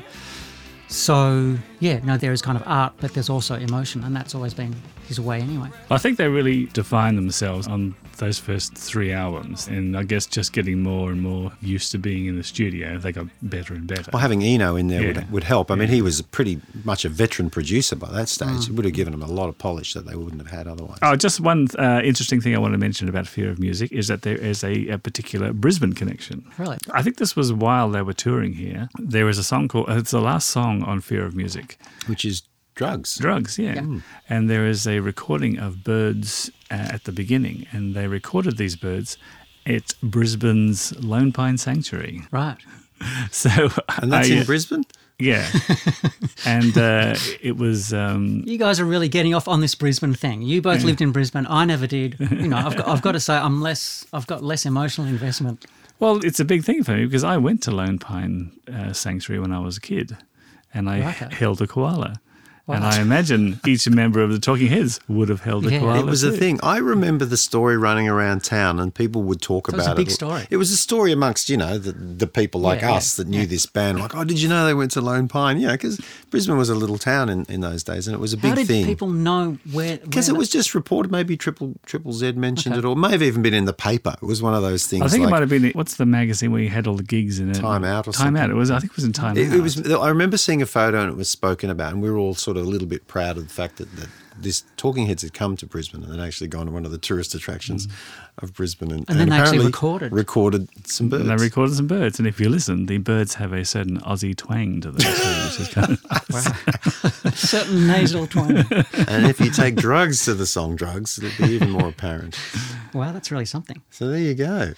So, yeah, no, there is kind of art, but there's also emotion, and that's always been his way anyway. I think they really define themselves on those first three albums, and I guess just getting more and more used to being in the studio, they got better and better. Well, having Eno in there Yeah. would, would help. I mean, he was pretty much a veteran producer by that stage. It would have given them a lot of polish that they wouldn't have had otherwise. Oh, just one uh, interesting thing I want to mention about Fear of Music is that there is a, a particular Brisbane connection. Really? I think this was while they were touring here. There was a song called, it's the last song on Fear of Music, Which is drugs. Drugs, yeah. And there is a recording of birds uh, at the beginning, and they recorded these birds at Brisbane's Lone Pine Sanctuary. Right. So, And that's I, in Brisbane? Yeah. and uh, it was. Um, You guys are really getting off on this Brisbane thing. You both lived in Brisbane. I never did. You know, I've got, I've got to say, I'm less. I've got less emotional investment. Well, it's a big thing for me because I went to Lone Pine uh, Sanctuary when I was a kid, and I Righto. held a koala. And I imagine each member of the Talking Heads would have held a Yeah. koala. It was a thing. I remember the story running around town, and people would talk So it was about a big it. story. It was a story amongst you know the, the people like Yeah, yeah, us that knew yeah. this band. Like, oh, did you know they went to Lone Pine? Yeah, because Brisbane was a little town in, in those days, and it was a big How did thing. people know where? because it was just reported. Maybe Triple Triple Z mentioned Okay. it, or may have even been in the paper. It was one of those things. I think like, it might have been what's the magazine where you had all the gigs in it? Time Out or something. Time Out. It was. I think it was in Time It, Out. it was. I remember seeing a photo and it was spoken about, and we were all sort sort of a little bit proud of the fact that, that this Talking Heads had come to Brisbane and had actually gone to one of the tourist attractions of Brisbane and, And then they actually apparently recorded. recorded some birds. And they recorded some birds, and if you listen, the birds have a certain Aussie twang to them, too, which is kind of Certain nasal twang. and if you take drugs to the song drugs, it'll be even more apparent. wow, that's really something. So there you go.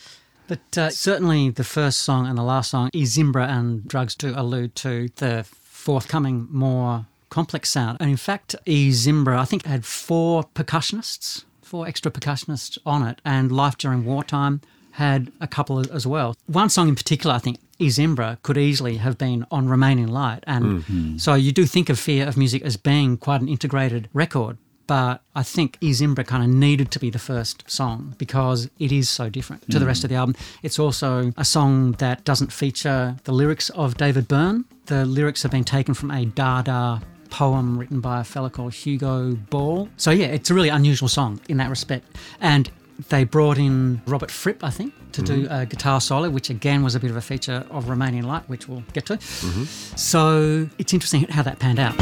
But uh, certainly the first song and the last song, I Zimbra and Drugs, do allude to the forthcoming more complex sound. And in fact, I Zimbra, I think, had four percussionists, four extra percussionists on it, and Life During Wartime had a couple as well. One song in particular, I think, I Zimbra, could easily have been on Remain in Light. And mm-hmm. so you do think of Fear of Music as being quite an integrated record. But I think I Zimbra kind of needed to be the first song because it is so different to the rest of the album. It's also a song that doesn't feature the lyrics of David Byrne. The lyrics have been taken from a Dada poem written by a fellow called Hugo Ball. So yeah, it's a really unusual song in that respect. And they brought in Robert Fripp, I think, to do mm-hmm. a guitar solo, which again was a bit of a feature of Remain in Light, which we'll get to. Mm-hmm. So it's interesting how that panned out.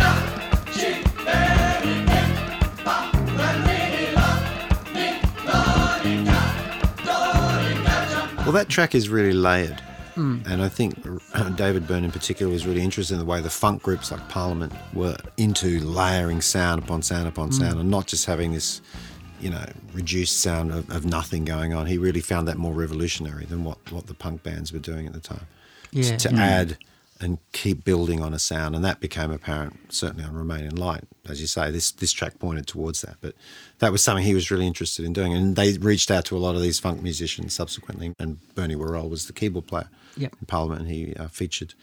Well, that track is really layered. Hmm. And I think David Byrne in particular was really interested in the way the funk groups like Parliament were into layering sound upon sound upon Hmm. sound and not just having this, you know, reduced sound of, of nothing going on. He really found that more revolutionary than what, what the punk bands were doing at the time. Yeah. To add and keep building on a sound. And that became apparent certainly on Remain in Light. As you say, this, this track pointed towards that. But that was something he was really interested in doing. And they reached out to a lot of these funk musicians subsequently. And Bernie Worrell was the keyboard player Yep. in Parliament. And he uh, featured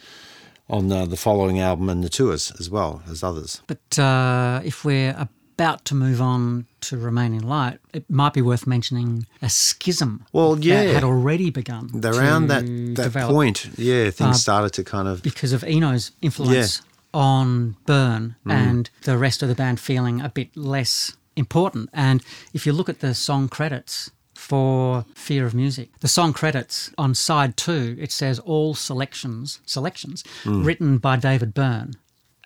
on uh, the following album and the tours as well as others. But uh, if we're about to move on to Remain in Light, it might be worth mentioning a schism. Well, yeah. That had already begun. Around that, that develop point, yeah, things Uh, started to kind of. Because of Eno's influence on Byrne Mm. and the rest of the band feeling a bit less important. And if you look at the song credits, for Fear of Music. The song credits on side two, it says all selections selections Mm. written by David Byrne.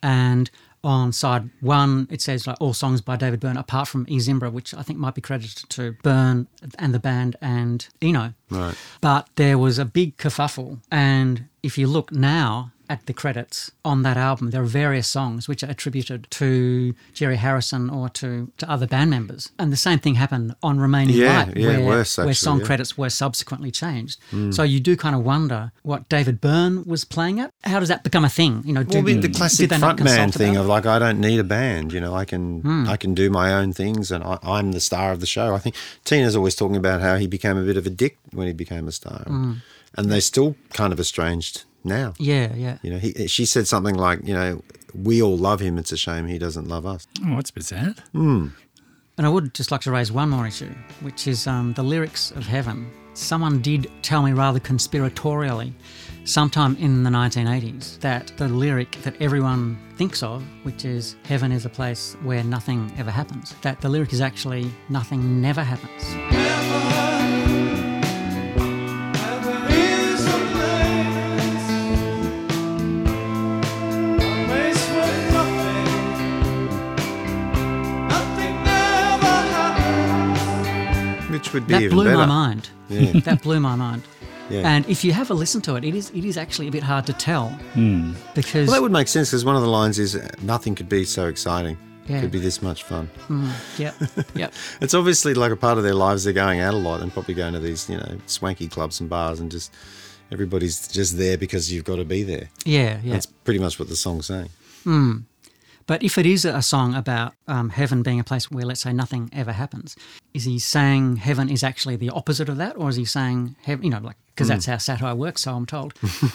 And on side one, it says like all songs by David Byrne, apart from E I Zimbra, which I think might be credited to Byrne and the band and Eno. Right. But there was a big kerfuffle. And if you look now at the credits on that album, there are various songs which are attributed to Jerry Harrison or to, to other band members. And the same thing happened on Remaining Yeah, Light, yeah, where, worse, where song yeah. credits were subsequently changed. So you do kind of wonder what David Byrne was playing at. How does that become a thing? You know, do, Well, the classic frontman thing of like, I don't need a band. You know, I can Hmm. I can do my own things, and I, I'm the star of the show. I think Tina's always talking about how he became a bit of a dick when he became a star, Hmm. and they're still kind of estranged now. Yeah, yeah. You know, he, she said something like, you know, we all love him. It's a shame he doesn't love us. Oh, that's a bit sad. And I would just like to raise one more issue, which is um, the lyrics of Heaven. Someone did tell me rather conspiratorially, sometime in the 1980s, that the lyric that everyone thinks of, which is Heaven is a place where nothing ever happens, that the lyric is actually Nothing never happens. Which would be That blew better. my mind. Yeah. that blew my mind. Yeah. And if you have a listen to it, it is it is actually a bit hard to tell hmm. because Well, that would make sense because one of the lines is nothing could be so exciting. Yeah. Could be this much fun. Hmm. yep, yep. It's obviously like a part of their lives. They're going out a lot and probably going to these, you know, swanky clubs and bars and just everybody's just there because you've got to be there. Yeah, yeah. That's pretty much what the song's saying. Hmm. But if it is a song about um, heaven being a place where, let's say, nothing ever happens, is he saying heaven is actually the opposite of that, or is he saying heaven? You know, like because that's how satire works, so I'm told.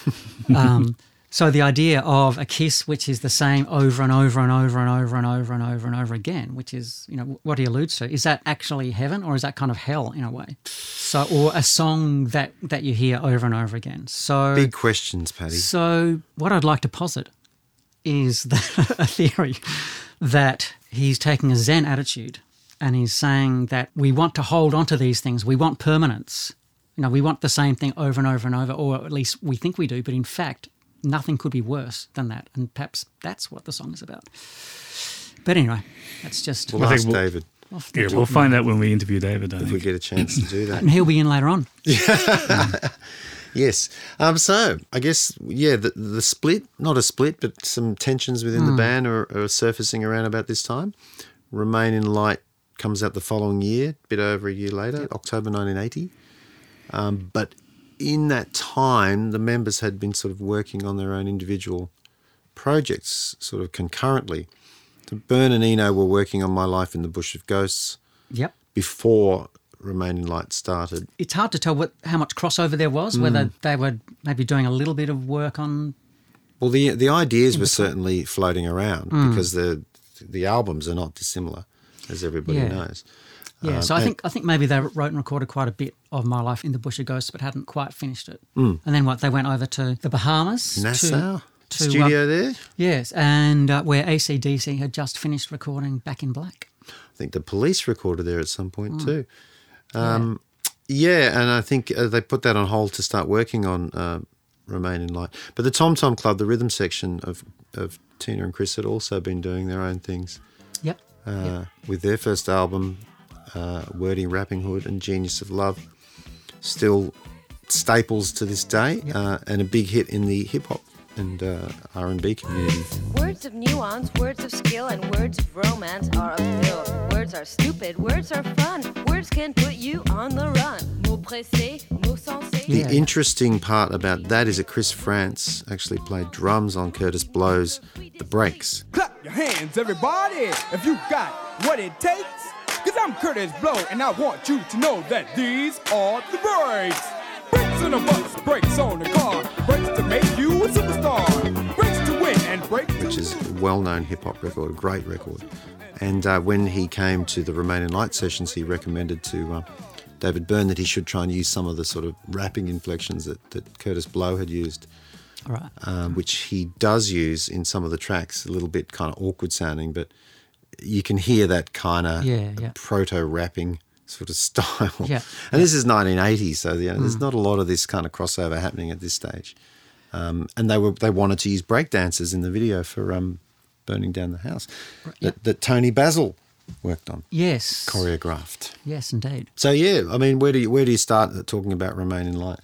um, so the idea of a kiss, which is the same over and over and over and over and over and over and over again, which is you know what he alludes to, is that actually heaven, or is that kind of hell in a way? So, or a song that that you hear over and over again. So Big questions, Paddy. so, what I'd like to posit is that a theory that he's taking a Zen attitude and he's saying that we want to hold on to these things. We want permanence. You know, we want the same thing over and over and over, or at least we think we do, but in fact, nothing could be worse than that. And perhaps that's what the song is about. But anyway, that's just. We'll I think we'll- David off Yeah, we'll find out when we interview David. I if we get a chance to do that. And he'll be in later on. Yes. Um, so I guess yeah, the the split, not a split, but some tensions within the band are, are surfacing around about this time. Remain in Light comes out the following year, a bit over a year later, October 1980. Um, but in that time, the members had been sort of working on their own individual projects, sort of concurrently. So Byrne and Eno were working on My Life in the Bush of Ghosts Yep. before Remain in Light started. It's hard to tell what how much crossover there was, whether they were maybe doing a little bit of work on. Well, the the ideas were certainly floating around because the the albums are not dissimilar, as everybody Yeah. knows. Yeah, Um, so I think I think maybe they wrote and recorded quite a bit of My Life in the Bush of Ghosts, but hadn't quite finished it. And then what? They went over to the Bahamas, Nassau to, uh, studio there. yes, and uh, where AC/DC had just finished recording Back in Black. I think the police recorded there at some point too. Um, yeah. and I think uh, they put that on hold to start working on uh, Remain in Light. But the Tom Tom Club, the rhythm section of of Tina and Chris, had also been doing their own things Yep. uh, with their first album, uh, Wordy Rappinghood and Genius of Love, still staples to this day, uh, and a big hit in the hip hop and uh, R and B community. Words of nuance, words of skill, and words of romance are a pill. Words are stupid, words are fun. Words can put you on the run. Mots pressés, mots sensés. The interesting part about that is that Chris Frantz actually played drums on Kurtis Blow's The Breaks. Clap your hands, everybody, if you got what it takes. Cause I'm Kurtis Blow, and I want you to know that these are the breaks. Breaks a bus, breaks on a car, breaks to make you a superstar, breaks to win, and breaks to which is a well-known hip hop record, a great record. And uh, when he came to the Remain in Light sessions, he recommended to uh, David Byrne that he should try and use some of the sort of rapping inflections that, that Kurtis Blow had used, All right. um, which he does use in some of the tracks, a little bit kind of awkward sounding, but you can hear that kind of Yeah, yeah. proto rapping sort of style. Yeah, And this is 1980, so you know, there's not a lot of this kind of crossover happening at this stage. Um, and they were they wanted to use breakdancers in the video for um, burning down the house that, that Toni Basil worked on, Yes. choreographed. Yes, indeed. So yeah, I mean, where do you where do you start talking about Remain in Light?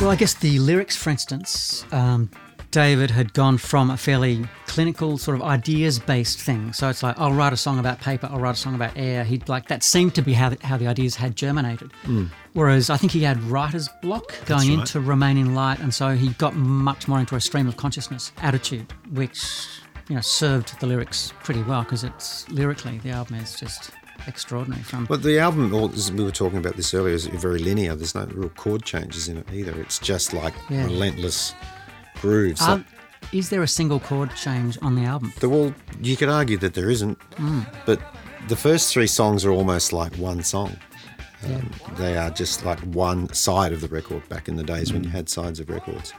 Well, I guess the lyrics, for instance, um, David had gone from a fairly clinical sort of ideas based thing. So it's like, I'll write a song about paper, I'll write a song about air. He'd like, that seemed to be how the, how the ideas had germinated. Hmm. Whereas I think he had writer's block going right. into Remain in Light. And so he got much more into a stream of consciousness attitude, which, you know, served the lyrics pretty well because it's lyrically, the album is just extraordinary from Well, the album, we were talking about this earlier, is very linear. There's no real chord changes in it either. It's just like Yeah. relentless grooves. Um, is there a single chord change on the album? The well, you could argue that there isn't, but the first three songs are almost like one song. Um, They are just like one side of the record back in the days when you had sides of records.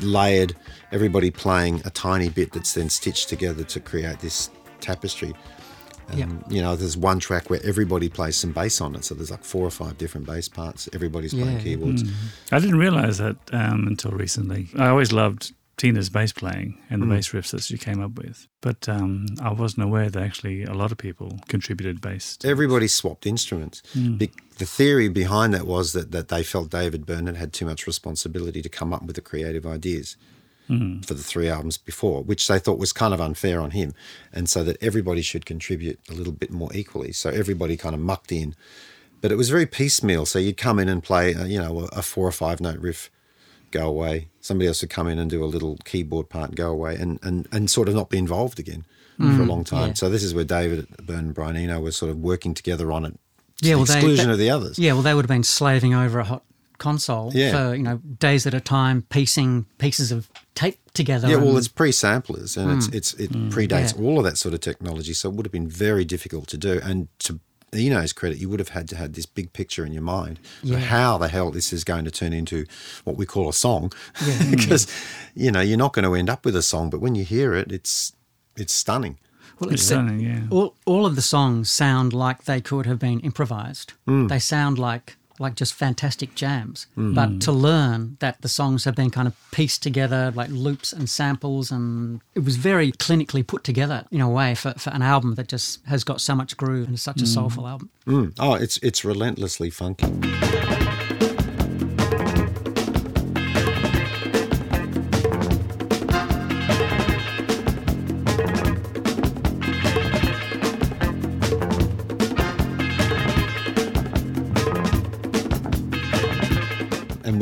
Layered, everybody playing a tiny bit that's then stitched together to create this tapestry. Um, Yep. You know, there's one track where everybody plays some bass on it, so there's like four or five different bass parts. Everybody's playing Yeah. keyboards. I didn't realize that um, until recently. I always loved Tina's bass playing and the bass riffs that she came up with, but um, I wasn't aware that actually a lot of people contributed bass. To Everybody swapped instruments. Be- the theory behind that was that, that they felt David Byrne had had too much responsibility to come up with the creative ideas for the three albums before, which they thought was kind of unfair on him. And so that everybody should contribute a little bit more equally. So everybody kind of mucked in. But it was very piecemeal. So you'd come in and play, uh, you know, a, a four or five note riff, go away. Somebody else would come in and do a little keyboard part, go away, and, and, and sort of not be involved again for a long time. yeah. So this is where David Byrne and Brian Eno were sort of working together on it to Yeah, the well, they- exclusion that- of the others. Yeah, well, they would have been slaving over a hot console Yeah. for you know days at a time, piecing pieces of tape together. Yeah, well, it's pre-samplers and it's it's it predates Hmm. Yeah. all of that sort of technology, so it would have been very difficult to do. And to Eno's credit, you would have had to have this big picture in your mind Yeah. of how the hell this is going to turn into what we call a song, Yeah. because you know you're not going to end up with a song, but when you hear it, it's it's stunning. well, It's that- stunning, yeah. all all of the songs sound like they could have been improvised. Hmm. They sound like like just fantastic jams. Mm. But mm. to learn that the songs have been kind of pieced together, like loops and samples, and it was very clinically put together in a way for, for an album that just has got so much groove and is such a mm. soulful album. Mm. Oh, it's it's relentlessly funky.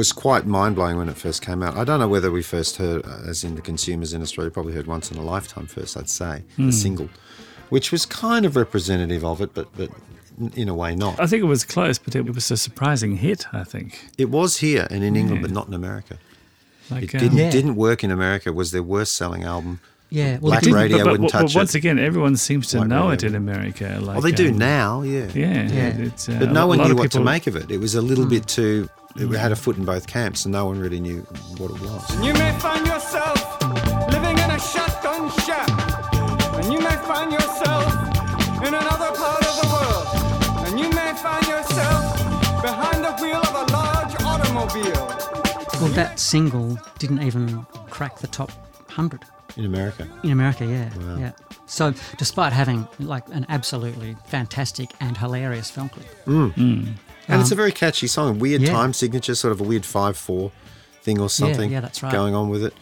Was quite mind blowing when it first came out. I don't know whether we first heard, uh, as in the consumers in Australia, probably heard once in a lifetime first, I'd say, the single, which was kind of representative of it, but but in a way not. I think it was close, but it was a surprising hit. I think. It was here and in England, but not in America. Like It didn't, Yeah. didn't work in America. It was their worst selling album. Yeah, well, Black it didn't- Radio but, but- wouldn't but touch once it. again, everyone seems to Black know Radio it in. America. Like, oh, they do um, now, yeah. Yeah, Yeah. It's, uh, But no one knew of what to make of it. It was a little bit too. It had a foot in both camps, and no one really knew what it was. And You may find yourself living in a shotgun shack. And you may find yourself in another part of the world. And you may find yourself behind the wheel of a large automobile. well, that single didn't even crack the top 100 In America, in America, yeah. Yeah. So, despite having like an absolutely fantastic and hilarious film clip, and it's a very catchy song. Weird Um, yeah. time signature, sort of a weird five-four thing or something. yeah, that's right. Going on with it.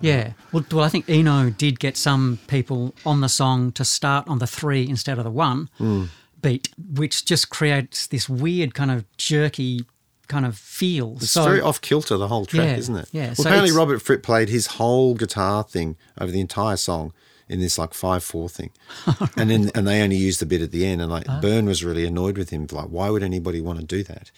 Yeah. Well, well, I think Eno did get some people on the song to start on the three instead of the one Hmm. beat, which just creates this weird kind of jerky kind of feel. It's so, very off kilter the whole track, Yeah, isn't it? yeah, Well, so apparently Robert Fripp played his whole guitar thing over the entire song in this like five four thing, and then and they only used the bit at the end. And like Ah. Byrne was really annoyed with him. Like, why would anybody want to do that?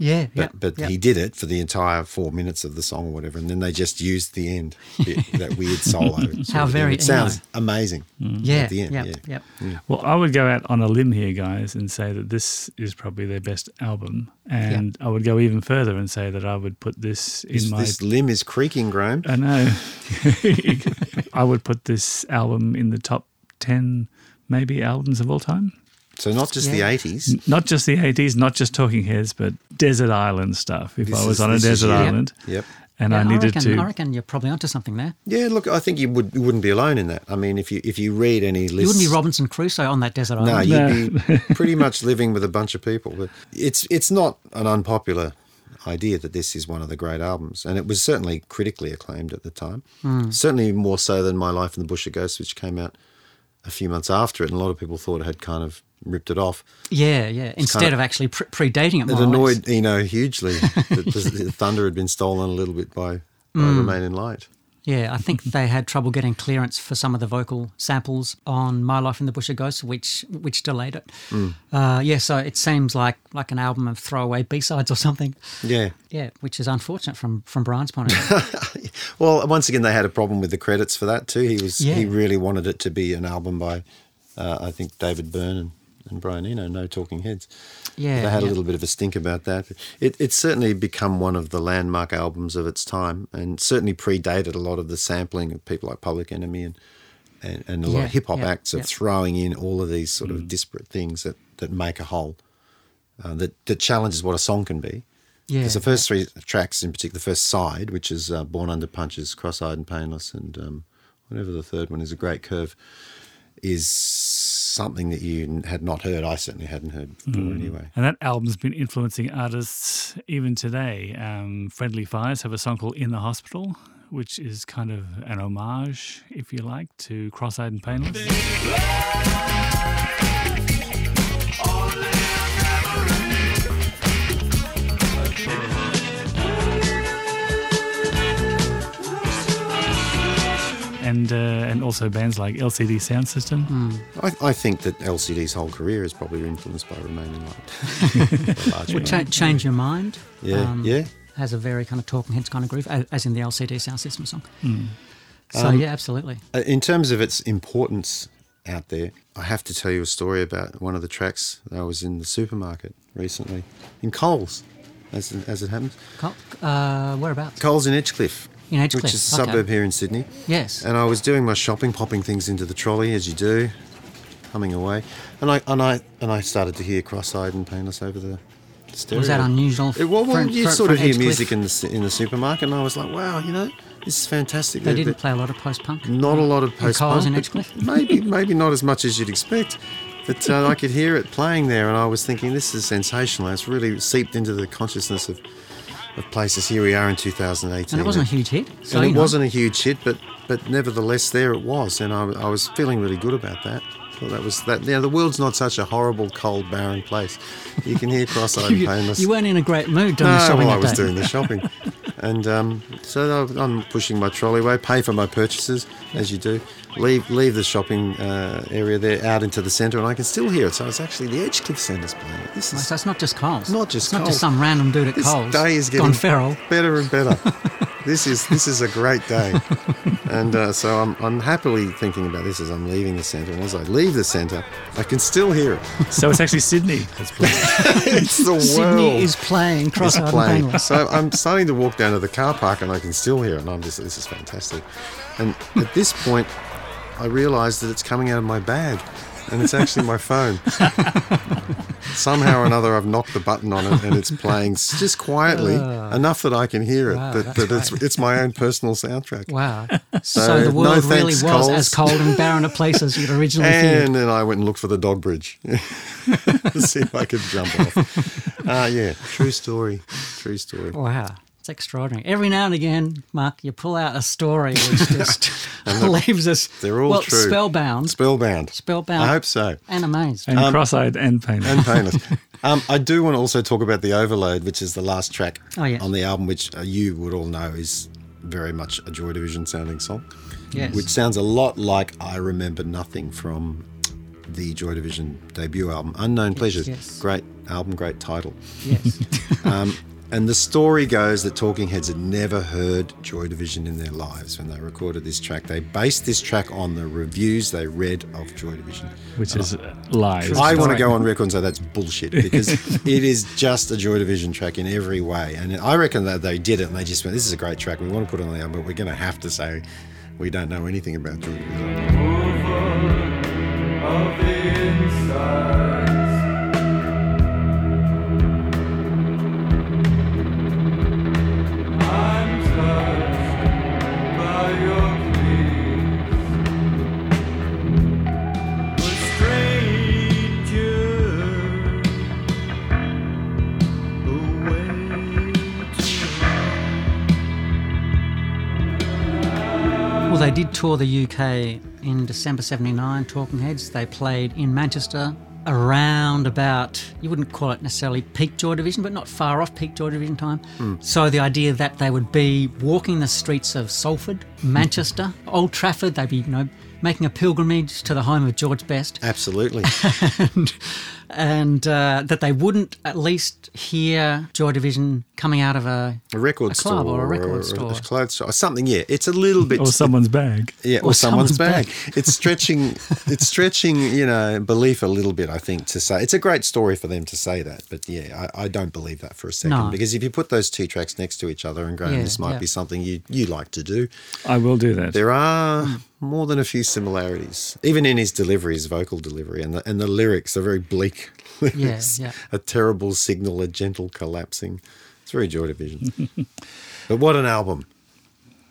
Yeah, But yeah, but yeah. he did it for the entire four minutes of the song or whatever, and then they just used the end bit, that weird solo. How very It sounds Eno. amazing. Mm. yeah, at the end, yeah, yeah. yeah. Mm. Well, I would go out on a limb here, guys, and say that this is probably their best album. And I would go even further and say that I would put this in This, my. this limb is creaking, Graham. I know. I would put this album in the top 10, maybe, albums of all time. So not just Yeah. the eighties. Not just the 80s, not just Talking Heads, but Desert Island stuff. If This I was is- on a this is desert. Yep. island Yep. and Yeah, I needed reckon, to. I reckon you're probably onto something there. Yeah, look, I think you would you wouldn't be alone in that. I mean, if you if you read any lists, You wouldn't be Robinson Crusoe on that desert island. No, you'd be pretty much living with a bunch of people. But it's it's not an unpopular idea that this is one of the great albums, and it was certainly critically acclaimed at the time. Hmm. Certainly more so than My Life in the Bush of Ghosts, which came out a few months after it, and a lot of people thought it had kind of ripped it off. yeah, yeah. Instead kind of, of- actually pre- predating it, It annoyed Eno hugely that the, thunder had been stolen a little bit by, by Remain in Light. Yeah, I think they had trouble getting clearance for some of the vocal samples on "My Life in the Bush of Ghosts," which which delayed it. Uh, yeah, so it seems like like an album of throwaway B sides or something. Yeah. Yeah, which is unfortunate from from Brian's point of view. Well, once again, they had a problem with the credits for that too. He was he really wanted it to be an album by, uh, I think David Byrne and, and Brian Eno, No Talking Heads. Yeah, they had yeah. a little bit of a stink about that. It, it's certainly become one of the landmark albums of its time, and certainly predated a lot of the sampling of people like Public Enemy and and, and a lot Yeah, of hip hop yeah, acts of throwing in all of these sort of disparate things that that make a whole. Uh, that that challenges what a song can be. Yeah, Because the first three tracks, in particular, the first side, which is uh, Born Under Punches, Cross Eyed and Painless, and um, whatever the third one is, A Great Curve, is something that you had not heard. I certainly hadn't heard before anyway. And that album's been influencing artists even today. Um, Friendly Fires have a song called In the Hospital, which is kind of an homage, if you like, to Cross Eyed and Painless. And, uh, and also bands like LCD Soundsystem. I, I think that LCD's whole career is probably influenced by Remain in Light. Would way. cha- change your mind. yeah, um, yeah. Has a very kind of Talking Heads kind of groove, as in the LCD Soundsystem song. So Um, yeah, absolutely. Uh, In terms of its importance out there, I have to tell you a story about one of the tracks. I was in the supermarket recently, in Coles, as, as it happens. Col- Uh, whereabouts? Coles in Edgecliff. In Edgecliff, Which is a okay. suburb here in Sydney. Yes. And I was doing my shopping, popping things into the trolley as you do, coming away, and I and I and I started to hear cross-eyed and painless over the stereo. Was that unusual? It, well, well for- you for- sort for of hear music in the in the supermarket, and I was like, wow, you know, this is fantastic. They didn't play a lot of post punk. Not a lot of post Coles in punk, Edgecliff? maybe maybe not as much as you'd expect. But uh, I could hear it playing there, and I was thinking, this is sensational. It's really seeped into the consciousness of, of places. Here we are in 2018. And it wasn't a huge hit. So and it know. wasn't a huge hit, but but nevertheless, there it was, and I, I was feeling really good about that. Thought that was that. You know, the world's not such a horrible, cold, barren place. You can hear cross-eyed You, painless. you weren't in a great mood doing the No, shopping well, I was day. doing the shopping, and um, so I'm pushing my trolley away, pay for my purchases as you do, leave leave the shopping uh, area there out into the centre, and I can still hear it. So it's actually the Edgecliff Centre's playing it. This is So it's not just Coles. Not just It's not just some random dude at this Coles. day is getting gone feral. better and better. this is this is a great day, and uh, so I'm I'm happily thinking about this as I'm leaving the centre, and as I leave the centre, I can still hear it. So it's actually Sydney that's it's the world. Sydney is playing It's cross-eyed and playing. So I'm starting to walk down to the car park and I can still hear it, and I'm just this is fantastic. And at this point, I realise that it's coming out of my bag, and it's actually my phone. Somehow or another, I've knocked the button on it, and it's playing just quietly enough that I can hear it. Wow, that, that it's it's my own personal soundtrack. Wow. So, So, the no world really thanks, was as cold and barren a place as you'd originally feared. And then I went and looked for the dog bridge to see if I could jump off. Uh, yeah, true story. True story. Wow. It's extraordinary. Every now and again, Mark, you pull out a story which just leaves us they're all well, true. spellbound, Spellbound. spellbound, I hope so. and amazed. And cross-eyed and painless. And painless. um, I do want to also talk about the Overload, which is the last track Oh, yes. on the album, which uh, you would all know is very much a Joy Division sounding song. Yes. Which sounds a lot like I Remember Nothing from the Joy Division debut album, Unknown Pleasures. yes. Great album, great title. yes. Um, and the story goes that Talking Heads had never heard Joy Division in their lives when they recorded this track. They based this track on the reviews they read of Joy Division. which is uh, lies. I want to go on record and say that's bullshit because it is just a Joy Division track in every way. And I reckon that they did it and they just went, this is a great track. We want to put it on the album, but we're going to have to say we don't know anything about Joy Division. They did tour the UK in December 79, Talking Heads. They played in Manchester around about, you wouldn't call it necessarily peak Joy Division, but not far off peak Joy Division time. Hmm. So the idea that they would be walking the streets of Salford, Manchester, Old Trafford, they'd be, you know, making a pilgrimage to the home of George Best. Absolutely. and, and uh, that they wouldn't at least hear Joy Division coming out of a A record A club store or a record store. a clothes store or something. Yeah, it's a little bit or someone's bag. Yeah, or, Or someone's, someone's bag. it's stretching. It's stretching. You know, belief a little bit. I think to say it's a great story for them to say that, but yeah, I, I don't believe that for a second No. because if you put those two tracks next to each other and Graham, Yeah, this might yeah. be something you you like to do. I will do that. There are more than a few similarities, even in his delivery, his vocal delivery, and the and the lyrics are very bleak. lyrics. yeah. A terrible signal, a gentle collapsing. It's very Joy Division. but what an album!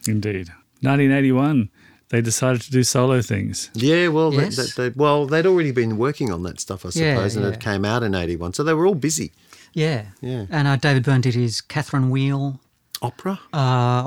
Indeed. 1981, they decided to do solo things. Yeah, well, Yes. they, they, they, well, they'd already been working on that stuff, I Yeah, suppose, and yeah. it came out in '81, so they were all busy. Yeah. Yeah. And uh, David Byrne did his Catherine Wheel Opera. uh,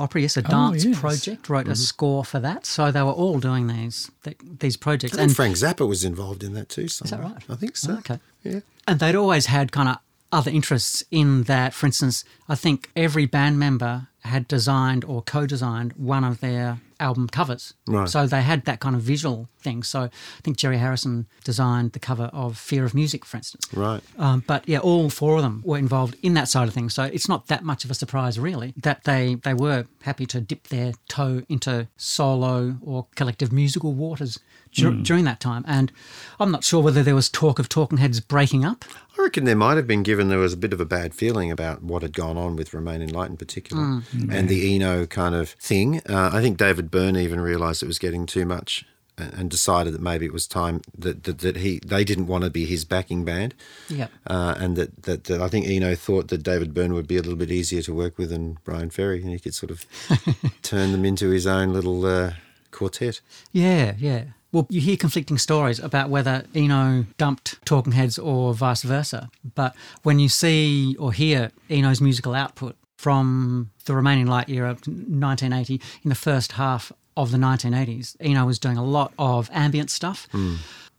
opera, yes, a dance yes. project, wrote Mm-hmm. a score for that. So they were all doing these th- these projects. I think Frank Zappa was involved in that too. is that right? I think so. Okay. Yeah. And they'd always had kind of other interests in that. For instance, I think every band member had designed or co-designed one of their album covers. Right. So they had that kind of visual thing. So I think Jerry Harrison designed the cover of Fear of Music, for instance. Right. Um, but yeah, all four of them were involved in that side of things. So it's not that much of a surprise, really, that they, they were happy to dip their toe into solo or collective musical waters dur- during that time. And I'm not sure whether there was talk of Talking Heads breaking up. I reckon there might have been given there was a bit of a bad feeling about what had gone on with Remain in Light in particular Mm. and the Eno kind of thing. Uh, I think David Byrne even realised it was getting too much and and decided that maybe it was time that that, that he they didn't want to be his backing band, Yep. uh, and that, that that I think Eno thought that David Byrne would be a little bit easier to work with than Bryan Ferry, and he could sort of turn them into his own little uh, quartet. Yeah, yeah. Well, you hear conflicting stories about whether Eno dumped Talking Heads or vice versa. But when you see or hear Eno's musical output from the Remain in Light era of 1980, in the first half of the 1980s, Eno was doing a lot of ambient stuff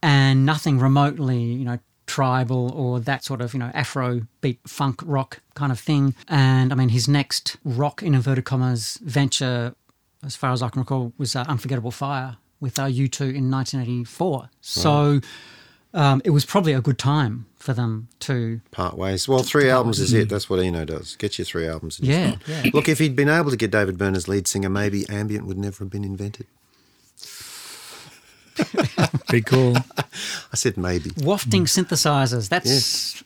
and nothing remotely, you know, tribal or that sort of, you know, Afro beat funk rock kind of thing. And I mean, his next rock, in inverted commas, venture as far as I can recall, was uh, Unforgettable Fire with uh, U2 in 1984. So um, it was probably a good time for them to. Part ways. Well, three albums is it. That's what Eno does. Get you three albums. and Yeah, yeah. Look, if he'd been able to get David Byrne as lead singer, maybe ambient would never have been invented. Big call. I said maybe. Wafting synthesizers. That's. Yes.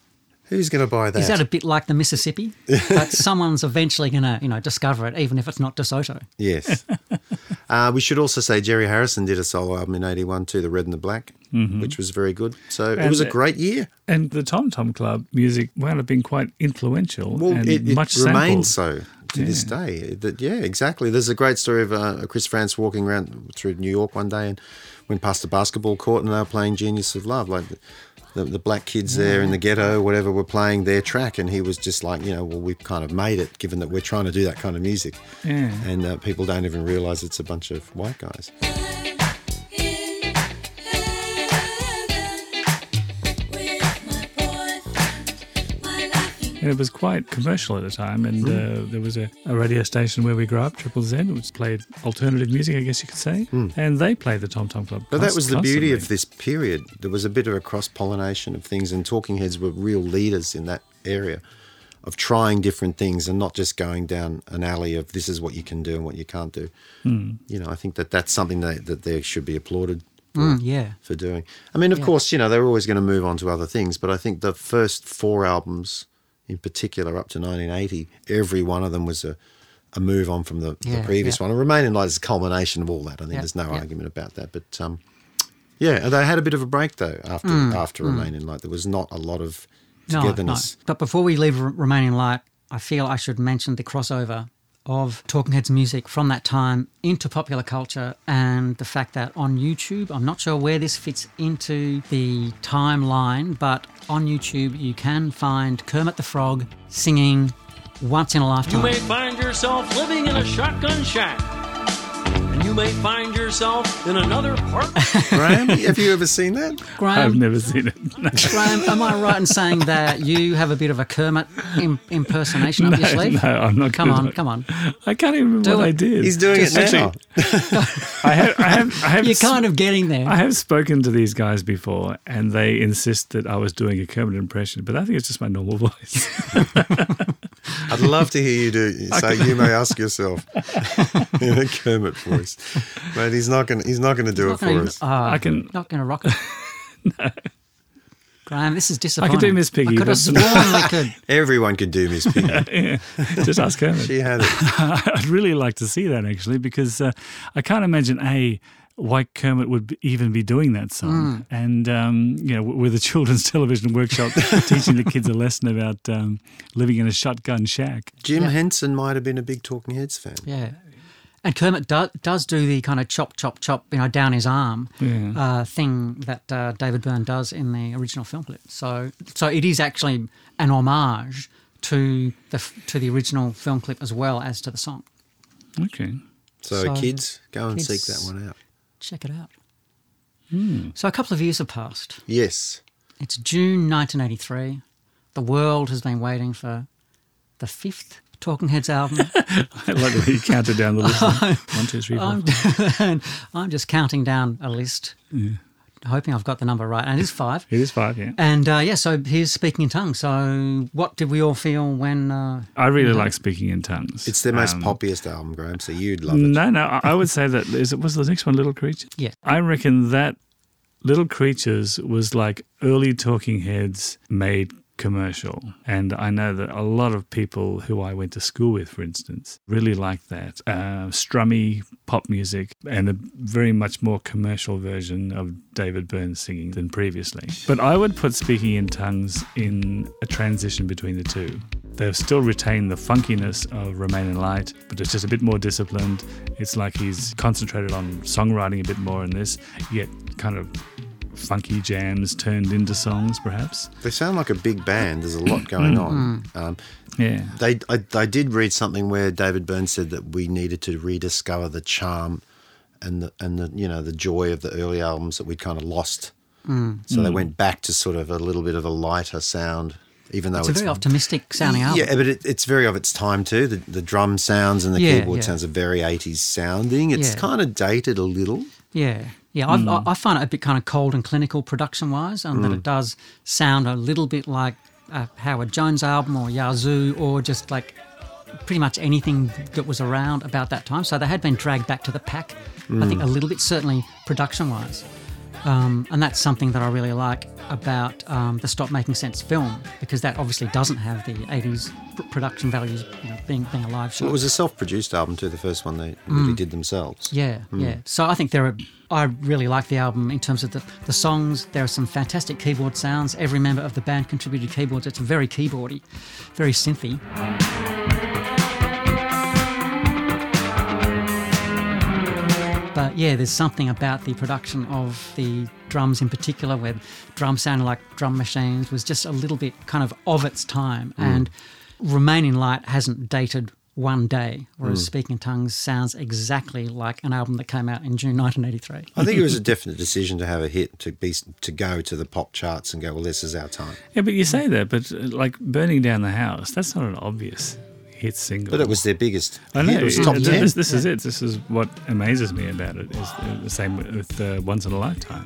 Who's going to buy that? Is that a bit like the Mississippi? but someone's eventually going to, you know, discover it, even if it's not DeSoto. Yes. uh, we should also say Jerry Harrison did a solo album in 81 too, The Red and the Black, which was very good. So it was a great year. And the Tom Tom Club music wound up being quite influential Well, and it, it much remains sampled. so to this day. That Yeah, exactly. There's a great story of uh, Chris Frantz walking around through New York one day and went past a basketball court and they were playing Genius of Love. Like the, the, black kids there in the ghetto, whatever, were playing their track. And he was just like, you know, well, we've kind of made it given that we're trying to do that kind of music. And uh, people don't even realize it's a bunch of white guys. And it was quite commercial at the time. And uh, there was a, a radio station where we grew up, Triple Z, which played alternative music, I guess you could say. And they played the Tom Tom Club. But that was the beauty of this period. There was a bit of a cross pollination of things, and Talking Heads were real leaders in that area of trying different things and not just going down an alley of this is what you can do and what you can't do. You know, I think that that's something that, that they should be applauded for, Mm, yeah. for doing. I mean, of Yeah. course, you know, they're always going to move on to other things, but I think the first four albums in particular up to 1980, every one of them was a, a move on from the, the previous yeah. one. And Remain in Light is a culmination of all that. I think Yeah, there's no yeah. argument about that. But um, yeah, they had a bit of a break though after after Remain in Light. There was not a lot of Mm, No, no. togetherness. But before we leave R- Remain in Light, I feel I should mention the crossover of Talking Heads music from that time into popular culture and the fact that on YouTube, I'm not sure where this fits into the timeline, but on YouTube you can find Kermit the Frog singing Once in a Lifetime. You may find yourself living in a shotgun shack. And you may find yourself in another part. Graham, have you ever seen that? Graham, I've never seen it. No. Graham, am I right in saying that you have a bit of a Kermit Im- impersonation up your No, sleeve? no, I'm not Come on, at come on. I can't even remember Do what it. I did. He's doing it Actually, now. I have, I have, I have, You're kind of getting there. I have spoken to these guys before, and they insist that I was doing a Kermit impression, but I think it's just my normal voice. I'd love to hear you do. So you may ask yourself in a Kermit voice, but he's not going. to He's not going to do it Not for gonna- us. uh, I can- Not going to rock it. no. Graham, this is disappointing. I disappointing. could do Miss Piggy. I could have sworn we could. Everyone could do Miss Piggy. yeah, just ask Kermit. She had it. I'd really like to see that actually, because uh, I can't imagine a why Kermit would even be doing that song, and um, you know, with a children's television workshop teaching the kids a lesson about um, living in a shotgun shack. Jim Yeah. Henson might have been a big Talking Heads fan. Yeah. And Kermit do, does do the kind of chop, chop, chop, you know, down his arm Yeah. uh, thing that uh, David Byrne does in the original film clip. So, so it is actually an homage to the to the original film clip as well as to the song. Okay. So, So, kids, go and kids- seek that one out. Check it out. Hmm. So a couple of years have passed. Yes. It's June 1983. The world has been waiting for the fifth Talking Heads album. I like the way you counted down the list. One, two, three, four. I'm, I'm just counting down a list, hoping I've got the number right. And it is five. It is five, yeah. And uh, yeah, so here's Speaking in Tongues. So what did we all feel when. Uh, I really like speaking in tongues. It's their most Um, poppiest album, Graham, so you'd love it. No, no. I I would say that is it was the next one, Little Creatures. Yeah. I reckon that Little Creatures was like early Talking Heads made commercial. And I know that a lot of people who I went to school with, for instance, really like that. Uh, strummy pop music and a very much more commercial version of David Byrne singing than previously. But I would put Speaking in Tongues in a transition between the two. They've still retained the funkiness of Remain in Light, but it's just a bit more disciplined. It's like he's concentrated on songwriting a bit more in this, yet kind of funky jams turned into songs, perhaps. They sound like a big band. There's a lot going mm. on. Mm. Um, Yeah. they, I, I did read something where David Byrne said that we needed to rediscover the charm and the and the you know the joy of the early albums that we'd kind of lost. Mm. So they went back to sort of a little bit of a lighter sound, even though It's a it's very optimistic sounding album. Yeah, but it, it's very of its time too. The, the drum sounds and the Yeah, keyboard yeah. sounds are very 80s sounding. It's Yeah. kind of dated a little. Yeah, yeah. I've, hmm. I, I find it a bit kind of cold and clinical production wise, and that it hmm. does sound a little bit like a Howard Jones album or Yazoo or just like pretty much anything that was around about that time. So they had been dragged back to the pack, I think, hmm. a little bit, certainly production wise. Um, and that's something that I really like about um, the Stop Making Sense film because that obviously doesn't have the 80s pr- production values, you know, being, being a live show. Well, it was a self-produced album too. The first one they really did themselves. Yeah, yeah. So I think there are. I really like the album in terms of the, the songs. There are some fantastic keyboard sounds. Every member of the band contributed keyboards. It's very keyboardy, very synthy. But yeah, there's something about the production of the drums in particular, where drums sounded like drum machines, was just a little bit kind of of its time. Mm. And Remain in Light hasn't dated one day, whereas Speaking in Tongues sounds exactly like an album that came out in June 1983. I think it was a definite decision to have a hit to be to go to the pop charts and go. Well, this is our time. Yeah, but you say that, but uh, like Burning Down the House, that's not an obvious hit single. But it was their biggest. I know. hit. It was top it- ten. This, this is it. This is what amazes me about it. Is the- the same with uh, Once in a Lifetime.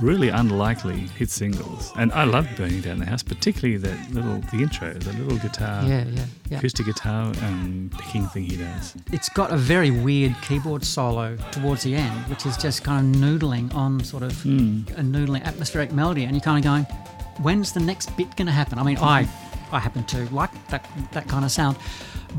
Really unlikely hit singles, and I love Burning Down the House, particularly that little the intro, the little guitar, Yeah, yeah, yeah. acoustic guitar um, picking thing he does. It's got a very weird keyboard solo towards the end, which is just kind of noodling on sort of a noodling atmospheric melody, and you're kind of going, "When's the next bit going to happen?" I mean, I, I happen to like that that kind of sound,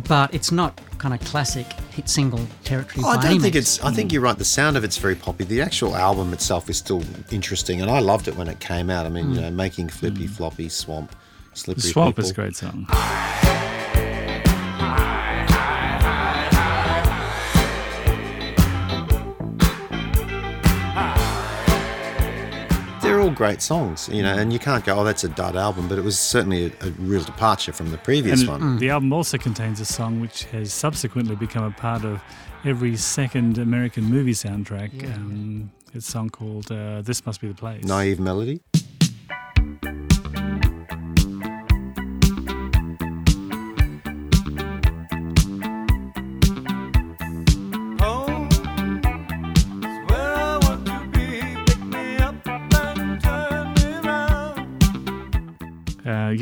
but it's not kind of classic hit single territory. Oh, I don't any think means. it's. I think hmm. you're right. The sound of it's very poppy. The actual album itself is still interesting, and I loved it when it came out. I mean, you hmm. know, making flippy hmm. floppy swamp, slippery The Swamp people. is a great song. They're all great songs, you know, and you can't go, oh, that's a dud album, but it was certainly a, a real departure from the previous And one. the album also contains a song which has subsequently become a part of every second American movie soundtrack. Um, it's a song called uh, "This Must Be the Place." Naive melody.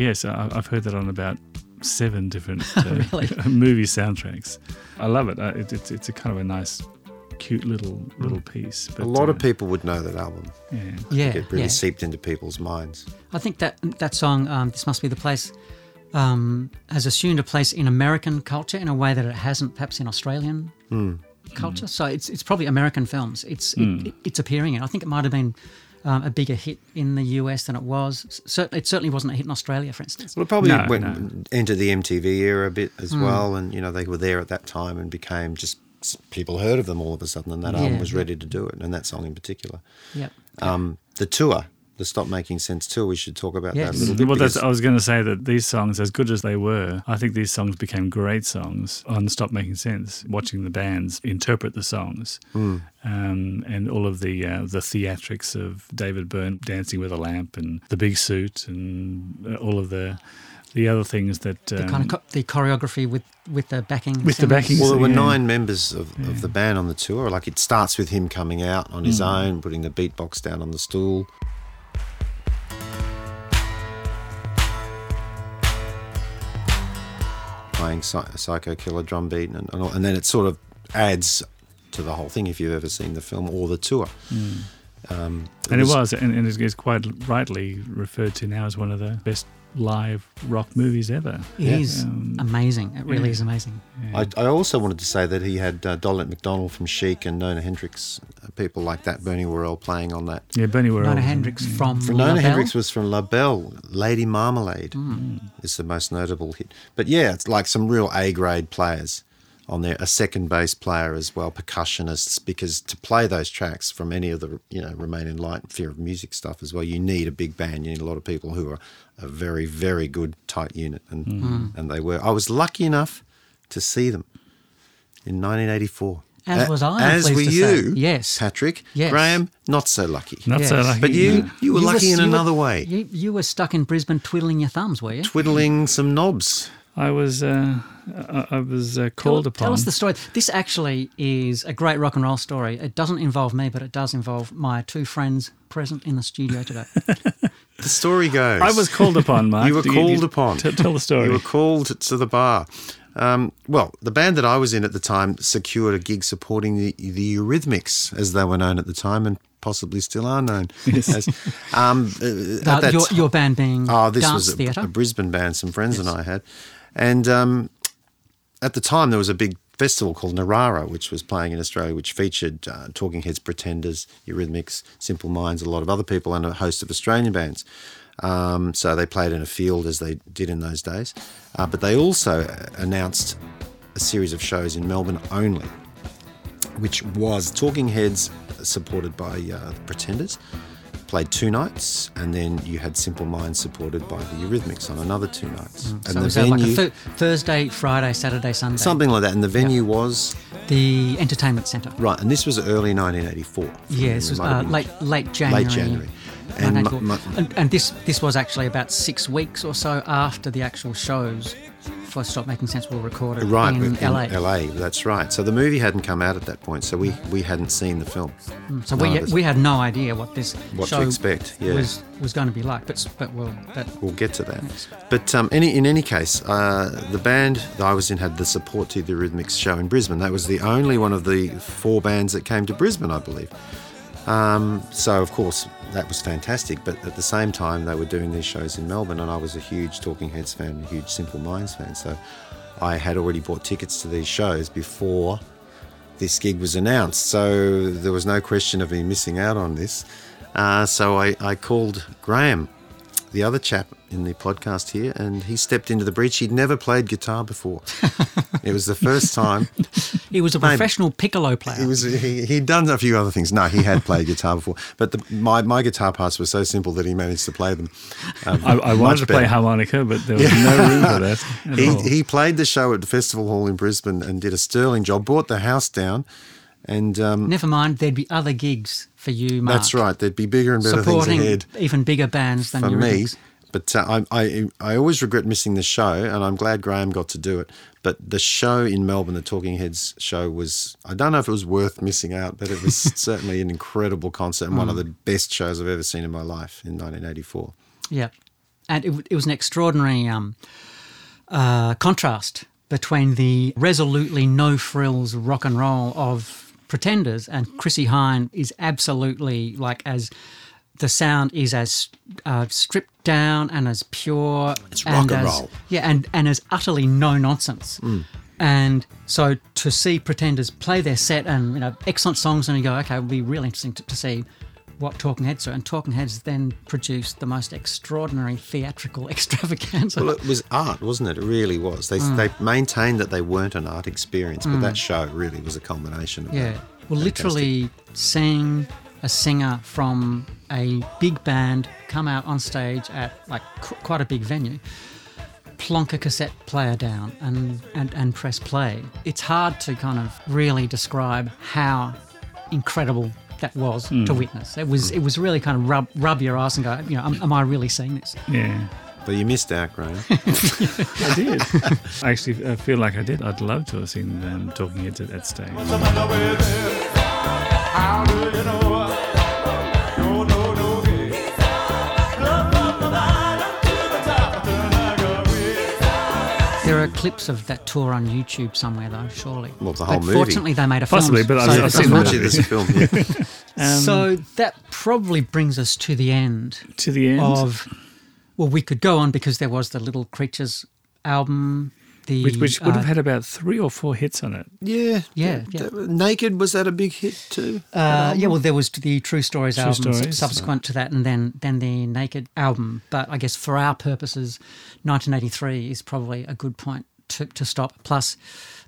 Yes, I, I've heard that on about seven different uh, Really? movie soundtracks. I love it. Uh, it it's, it's a kind of a nice, cute little little piece. But, a lot uh, of people would know that album. Yeah. yeah, It really yeah. seeped into people's minds. I think that that song, um, "This Must Be the Place," um, has assumed a place in American culture in a way that it hasn't, perhaps, in Australian culture. So it's it's probably American films. It's it, it's appearing in. I think it might have been um, a bigger hit in the US than it was. Certainly, it certainly wasn't a hit in Australia, for instance. Well, it probably No, went no. into the MTV era a bit as Hmm. well, and you know they were there at that time and became just people heard of them all of a sudden, and that Yeah, album was yeah. ready to do it, and that song in particular. Yep. Um, the tour, the Stop Making Sense too. we should talk about that Yes. a little bit. Well, that's, I was going to say that these songs, as good as they were, I think these songs became great songs on Stop Making Sense. Watching the bands interpret the songs, Hmm. um, and all of the uh, the theatrics of David Byrne dancing with a lamp and the big suit and uh, all of the the other things that The um, kind of co- the choreography with with the backing. With the backing Well, there were Yeah. nine members of, of the band on the tour. Like it starts with him coming out on Hmm. his own, putting the beatbox down on the stool. Playing Psy- Psycho Killer drum beat, and, and, all- and then it sort of adds to the whole thing if you've ever seen the film or the tour. Um, Hmm. And it was, and, and it's quite rightly referred to now as one of the best live rock movies ever. It is amazing. It really is amazing. I, I also wanted to say that he had uh, Dolly McDonald from Chic and Nona Hendryx, uh, people like that, Bernie Worrell playing on that. Yeah, Bernie Worrell. Nona Hendryx from For La Nona Belle. Hendryx was from Labelle. Lady Marmalade Hmm. is the most notable hit. But yeah, it's like some real A grade players on there. A second bass player as well, percussionists. Because to play those tracks from any of the you know Remain in Light, Fear of Music stuff as well, you need a big band. You need a lot of people who are a very very good tight unit, and Hmm. and they were. I was lucky enough to see them in 1984. As was I, As were to you, say. Yes. Patrick. Yes. Graham, not so lucky. Not so lucky. But you, no. you were You lucky in you were- another way. You, you were stuck in Brisbane twiddling your thumbs, were you? Twiddling some knobs. I was uh, I, I was uh, called tell, upon. Tell us the story. This actually is a great rock and roll story. It doesn't involve me, but it does involve my two friends present in the studio today. The story goes. I was called upon, Mark. You were Do called upon. T- tell the story. You were called to the bar. Um, well, the band that I was in at the time secured a gig supporting the, the Eurythmics, as they were known at the time, and possibly still are known. As, um, uh, Uh, your, ti- your band being Oh, this Dance was a, Theatre. a Brisbane band some friends and I had. And um, at the time, there was a big festival called Narara, which was playing in Australia, which featured uh, Talking Heads, Pretenders, Eurythmics, Simple Minds, a lot of other people, and a host of Australian bands. Um, so they played in a field as they did in those days. Uh, but they also uh, announced a series of shows in Melbourne only, which was Talking Heads, supported by uh, the Pretenders, played two nights, and then you had Simple Minds supported by the Eurythmics on another two nights. and so the was that like a th- Thursday, Friday, Saturday, Sunday? something like that. And the venue was The entertainment centre. right, and this was early 1984. from Yeah, this was uh, late late January. late January. And, 1984. mu- and, and this this was actually about six weeks or so after the actual shows for Stop Making Sense were recorded Right, in, LA. LA, that's right. So the movie hadn't come out at that point, so we, we hadn't seen the film. So None we, we had no idea what this What to expect, yeah. was was going to be like. But but well, that We'll get to that. But um, any, in any case, uh, the band that I was in had the support to the Eurythmics show in Brisbane. That was the only one of the four bands that came to Brisbane, I believe. Um, so, of course, that was fantastic. But at the same time, they were doing these shows in Melbourne, and I was a huge Talking Heads fan, a huge Simple Minds fan. So I had already bought tickets to these shows before this gig was announced. So there was no question of me missing out on this. Uh, so I, I called Graham, the other chap in the podcast here, and he stepped into the breach. He'd never played guitar before. it was the first time. he was a Maybe. professional piccolo player. He was he, he'd done a few other things. No, he had played guitar before, but the, my my guitar parts were so simple that he managed to play them. um, I, I wanted much to play harmonica, but there was no room for that. at He, all. he played the show at the festival hall in Brisbane and did a sterling job. Brought the house down, and um, Never mind, there'd be other gigs for you, Mark. that's right. There'd be bigger and better things ahead. even bigger bands than for me. Eurythmics. But uh, I, I, I always regret missing the show, and I'm glad Graham got to do it. But the show in Melbourne, the Talking Heads show, was I don't know if it was worth missing out, but it was certainly an incredible concert and one of the best shows I've ever seen in my life in 1984. Yeah, and it, it was an extraordinary um, uh, contrast between the resolutely no frills rock and roll of Pretenders and Chrissie Hynde is absolutely like as the sound is as uh, stripped down and as pure. It's rock and as, roll. Yeah, and and as utterly no nonsense. And so to see Pretenders play their set and you know excellent songs, and you go, okay, it'll be really interesting to, to see what Talking Heads do. And Talking Heads then produced the most extraordinary theatrical extravaganza. Well, it was art, wasn't it? It really was. They, Mm. they maintained that they weren't an art experience, but that show really was a culmination of yeah, that. well, Fantastic. literally seeing a singer from a big band come out on stage at like qu- quite a big venue. Plonk a cassette player down and, and, and press play. It's hard to kind of really describe how incredible that was to witness. It was it was really kind of rub rub your eyes and go, you know, am, am I really seeing this? yeah, But you missed out, Graham. I did. I actually uh, feel like I did. I'd love to have seen um, Talking Heads at that stage. Clips of that tour on YouTube somewhere, though. Surely. Well, the whole but movie. Fortunately, they made a film. Possibly, but I've- so I've seen the matter. Actually, film. Yeah. Um, So that probably brings us to the end to the end. of Well, we could go on because there was the Little Creatures album. The, Which, which would have uh, had about three or four hits on it. Yeah, Yeah, yeah. That- Naked was that a big hit too? Uh, yeah, well, there was the True Stories True album Stories. subsequent to that, and then then the Naked album. But I guess for our purposes, 1983 is probably a good point to, to stop. Plus,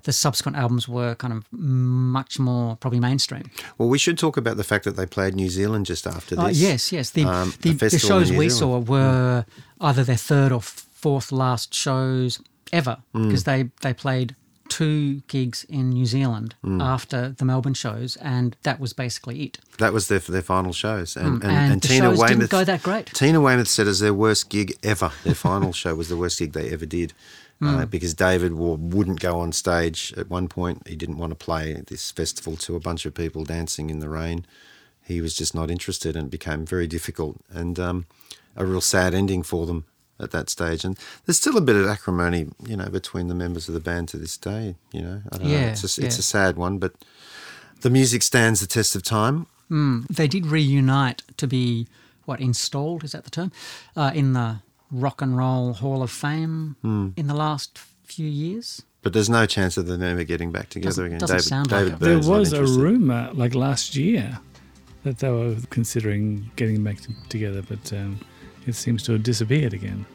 the subsequent albums were kind of much more probably mainstream. Well, we should talk about the fact that they played New Zealand just after this. Uh, yes, yes. The, Um, the, a the shows we Zealand. saw were either their third or fourth last shows ever Mm. because they, they played two gigs in New Zealand Mm. after the Melbourne shows, and that was basically it. That was their their final shows, and Mm, and, and and the Tina shows Weymouth didn't go that great. Tina Weymouth said as their worst gig ever. Their final show was the worst gig they ever did. Mm. Uh, because David wouldn't go on stage at one point. He didn't want to play this festival to a bunch of people dancing in the rain. He was just not interested, and it became very difficult and um, a real sad ending for them at that stage. And there's still a bit of acrimony, you know, between the members of the band to this day. You know, I don't know. Yeah, It's a, it's yeah. a sad one, but the music stands the test of time. They did reunite to be what installed is that the term uh, in the Rock and Roll Hall of Fame Hmm. in the last few years. But there's no chance of them ever getting back together Doesn't- again. doesn't David, sound like David it. There was a rumor like last year that they were considering getting back t- together, but um, it seems to have disappeared again.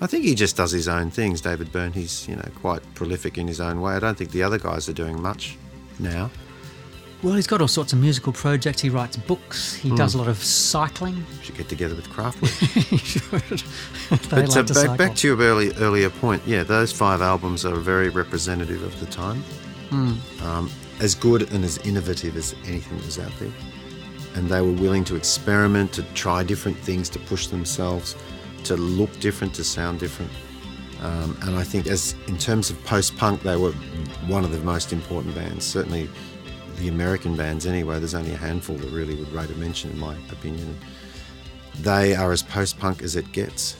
I think he just does his own things. David Byrne, he's you know quite prolific in his own way. I don't think the other guys are doing much now. Well, he's got all sorts of musical projects. He writes books. He does Hmm. a lot of cycling. Should get together with Kraftwerk. But uh, like to back, back to your early, earlier point, yeah, those five albums are very representative of the time. Hmm. Um, as good and as innovative as anything that was out there. And they were willing to experiment, to try different things, to push themselves, to look different, to sound different. Um, and I think, as in terms of post-punk, they were one of the most important bands. Certainly, the American bands, anyway. There's only a handful that really would rate a mention, in my opinion. They are as post-punk as it gets.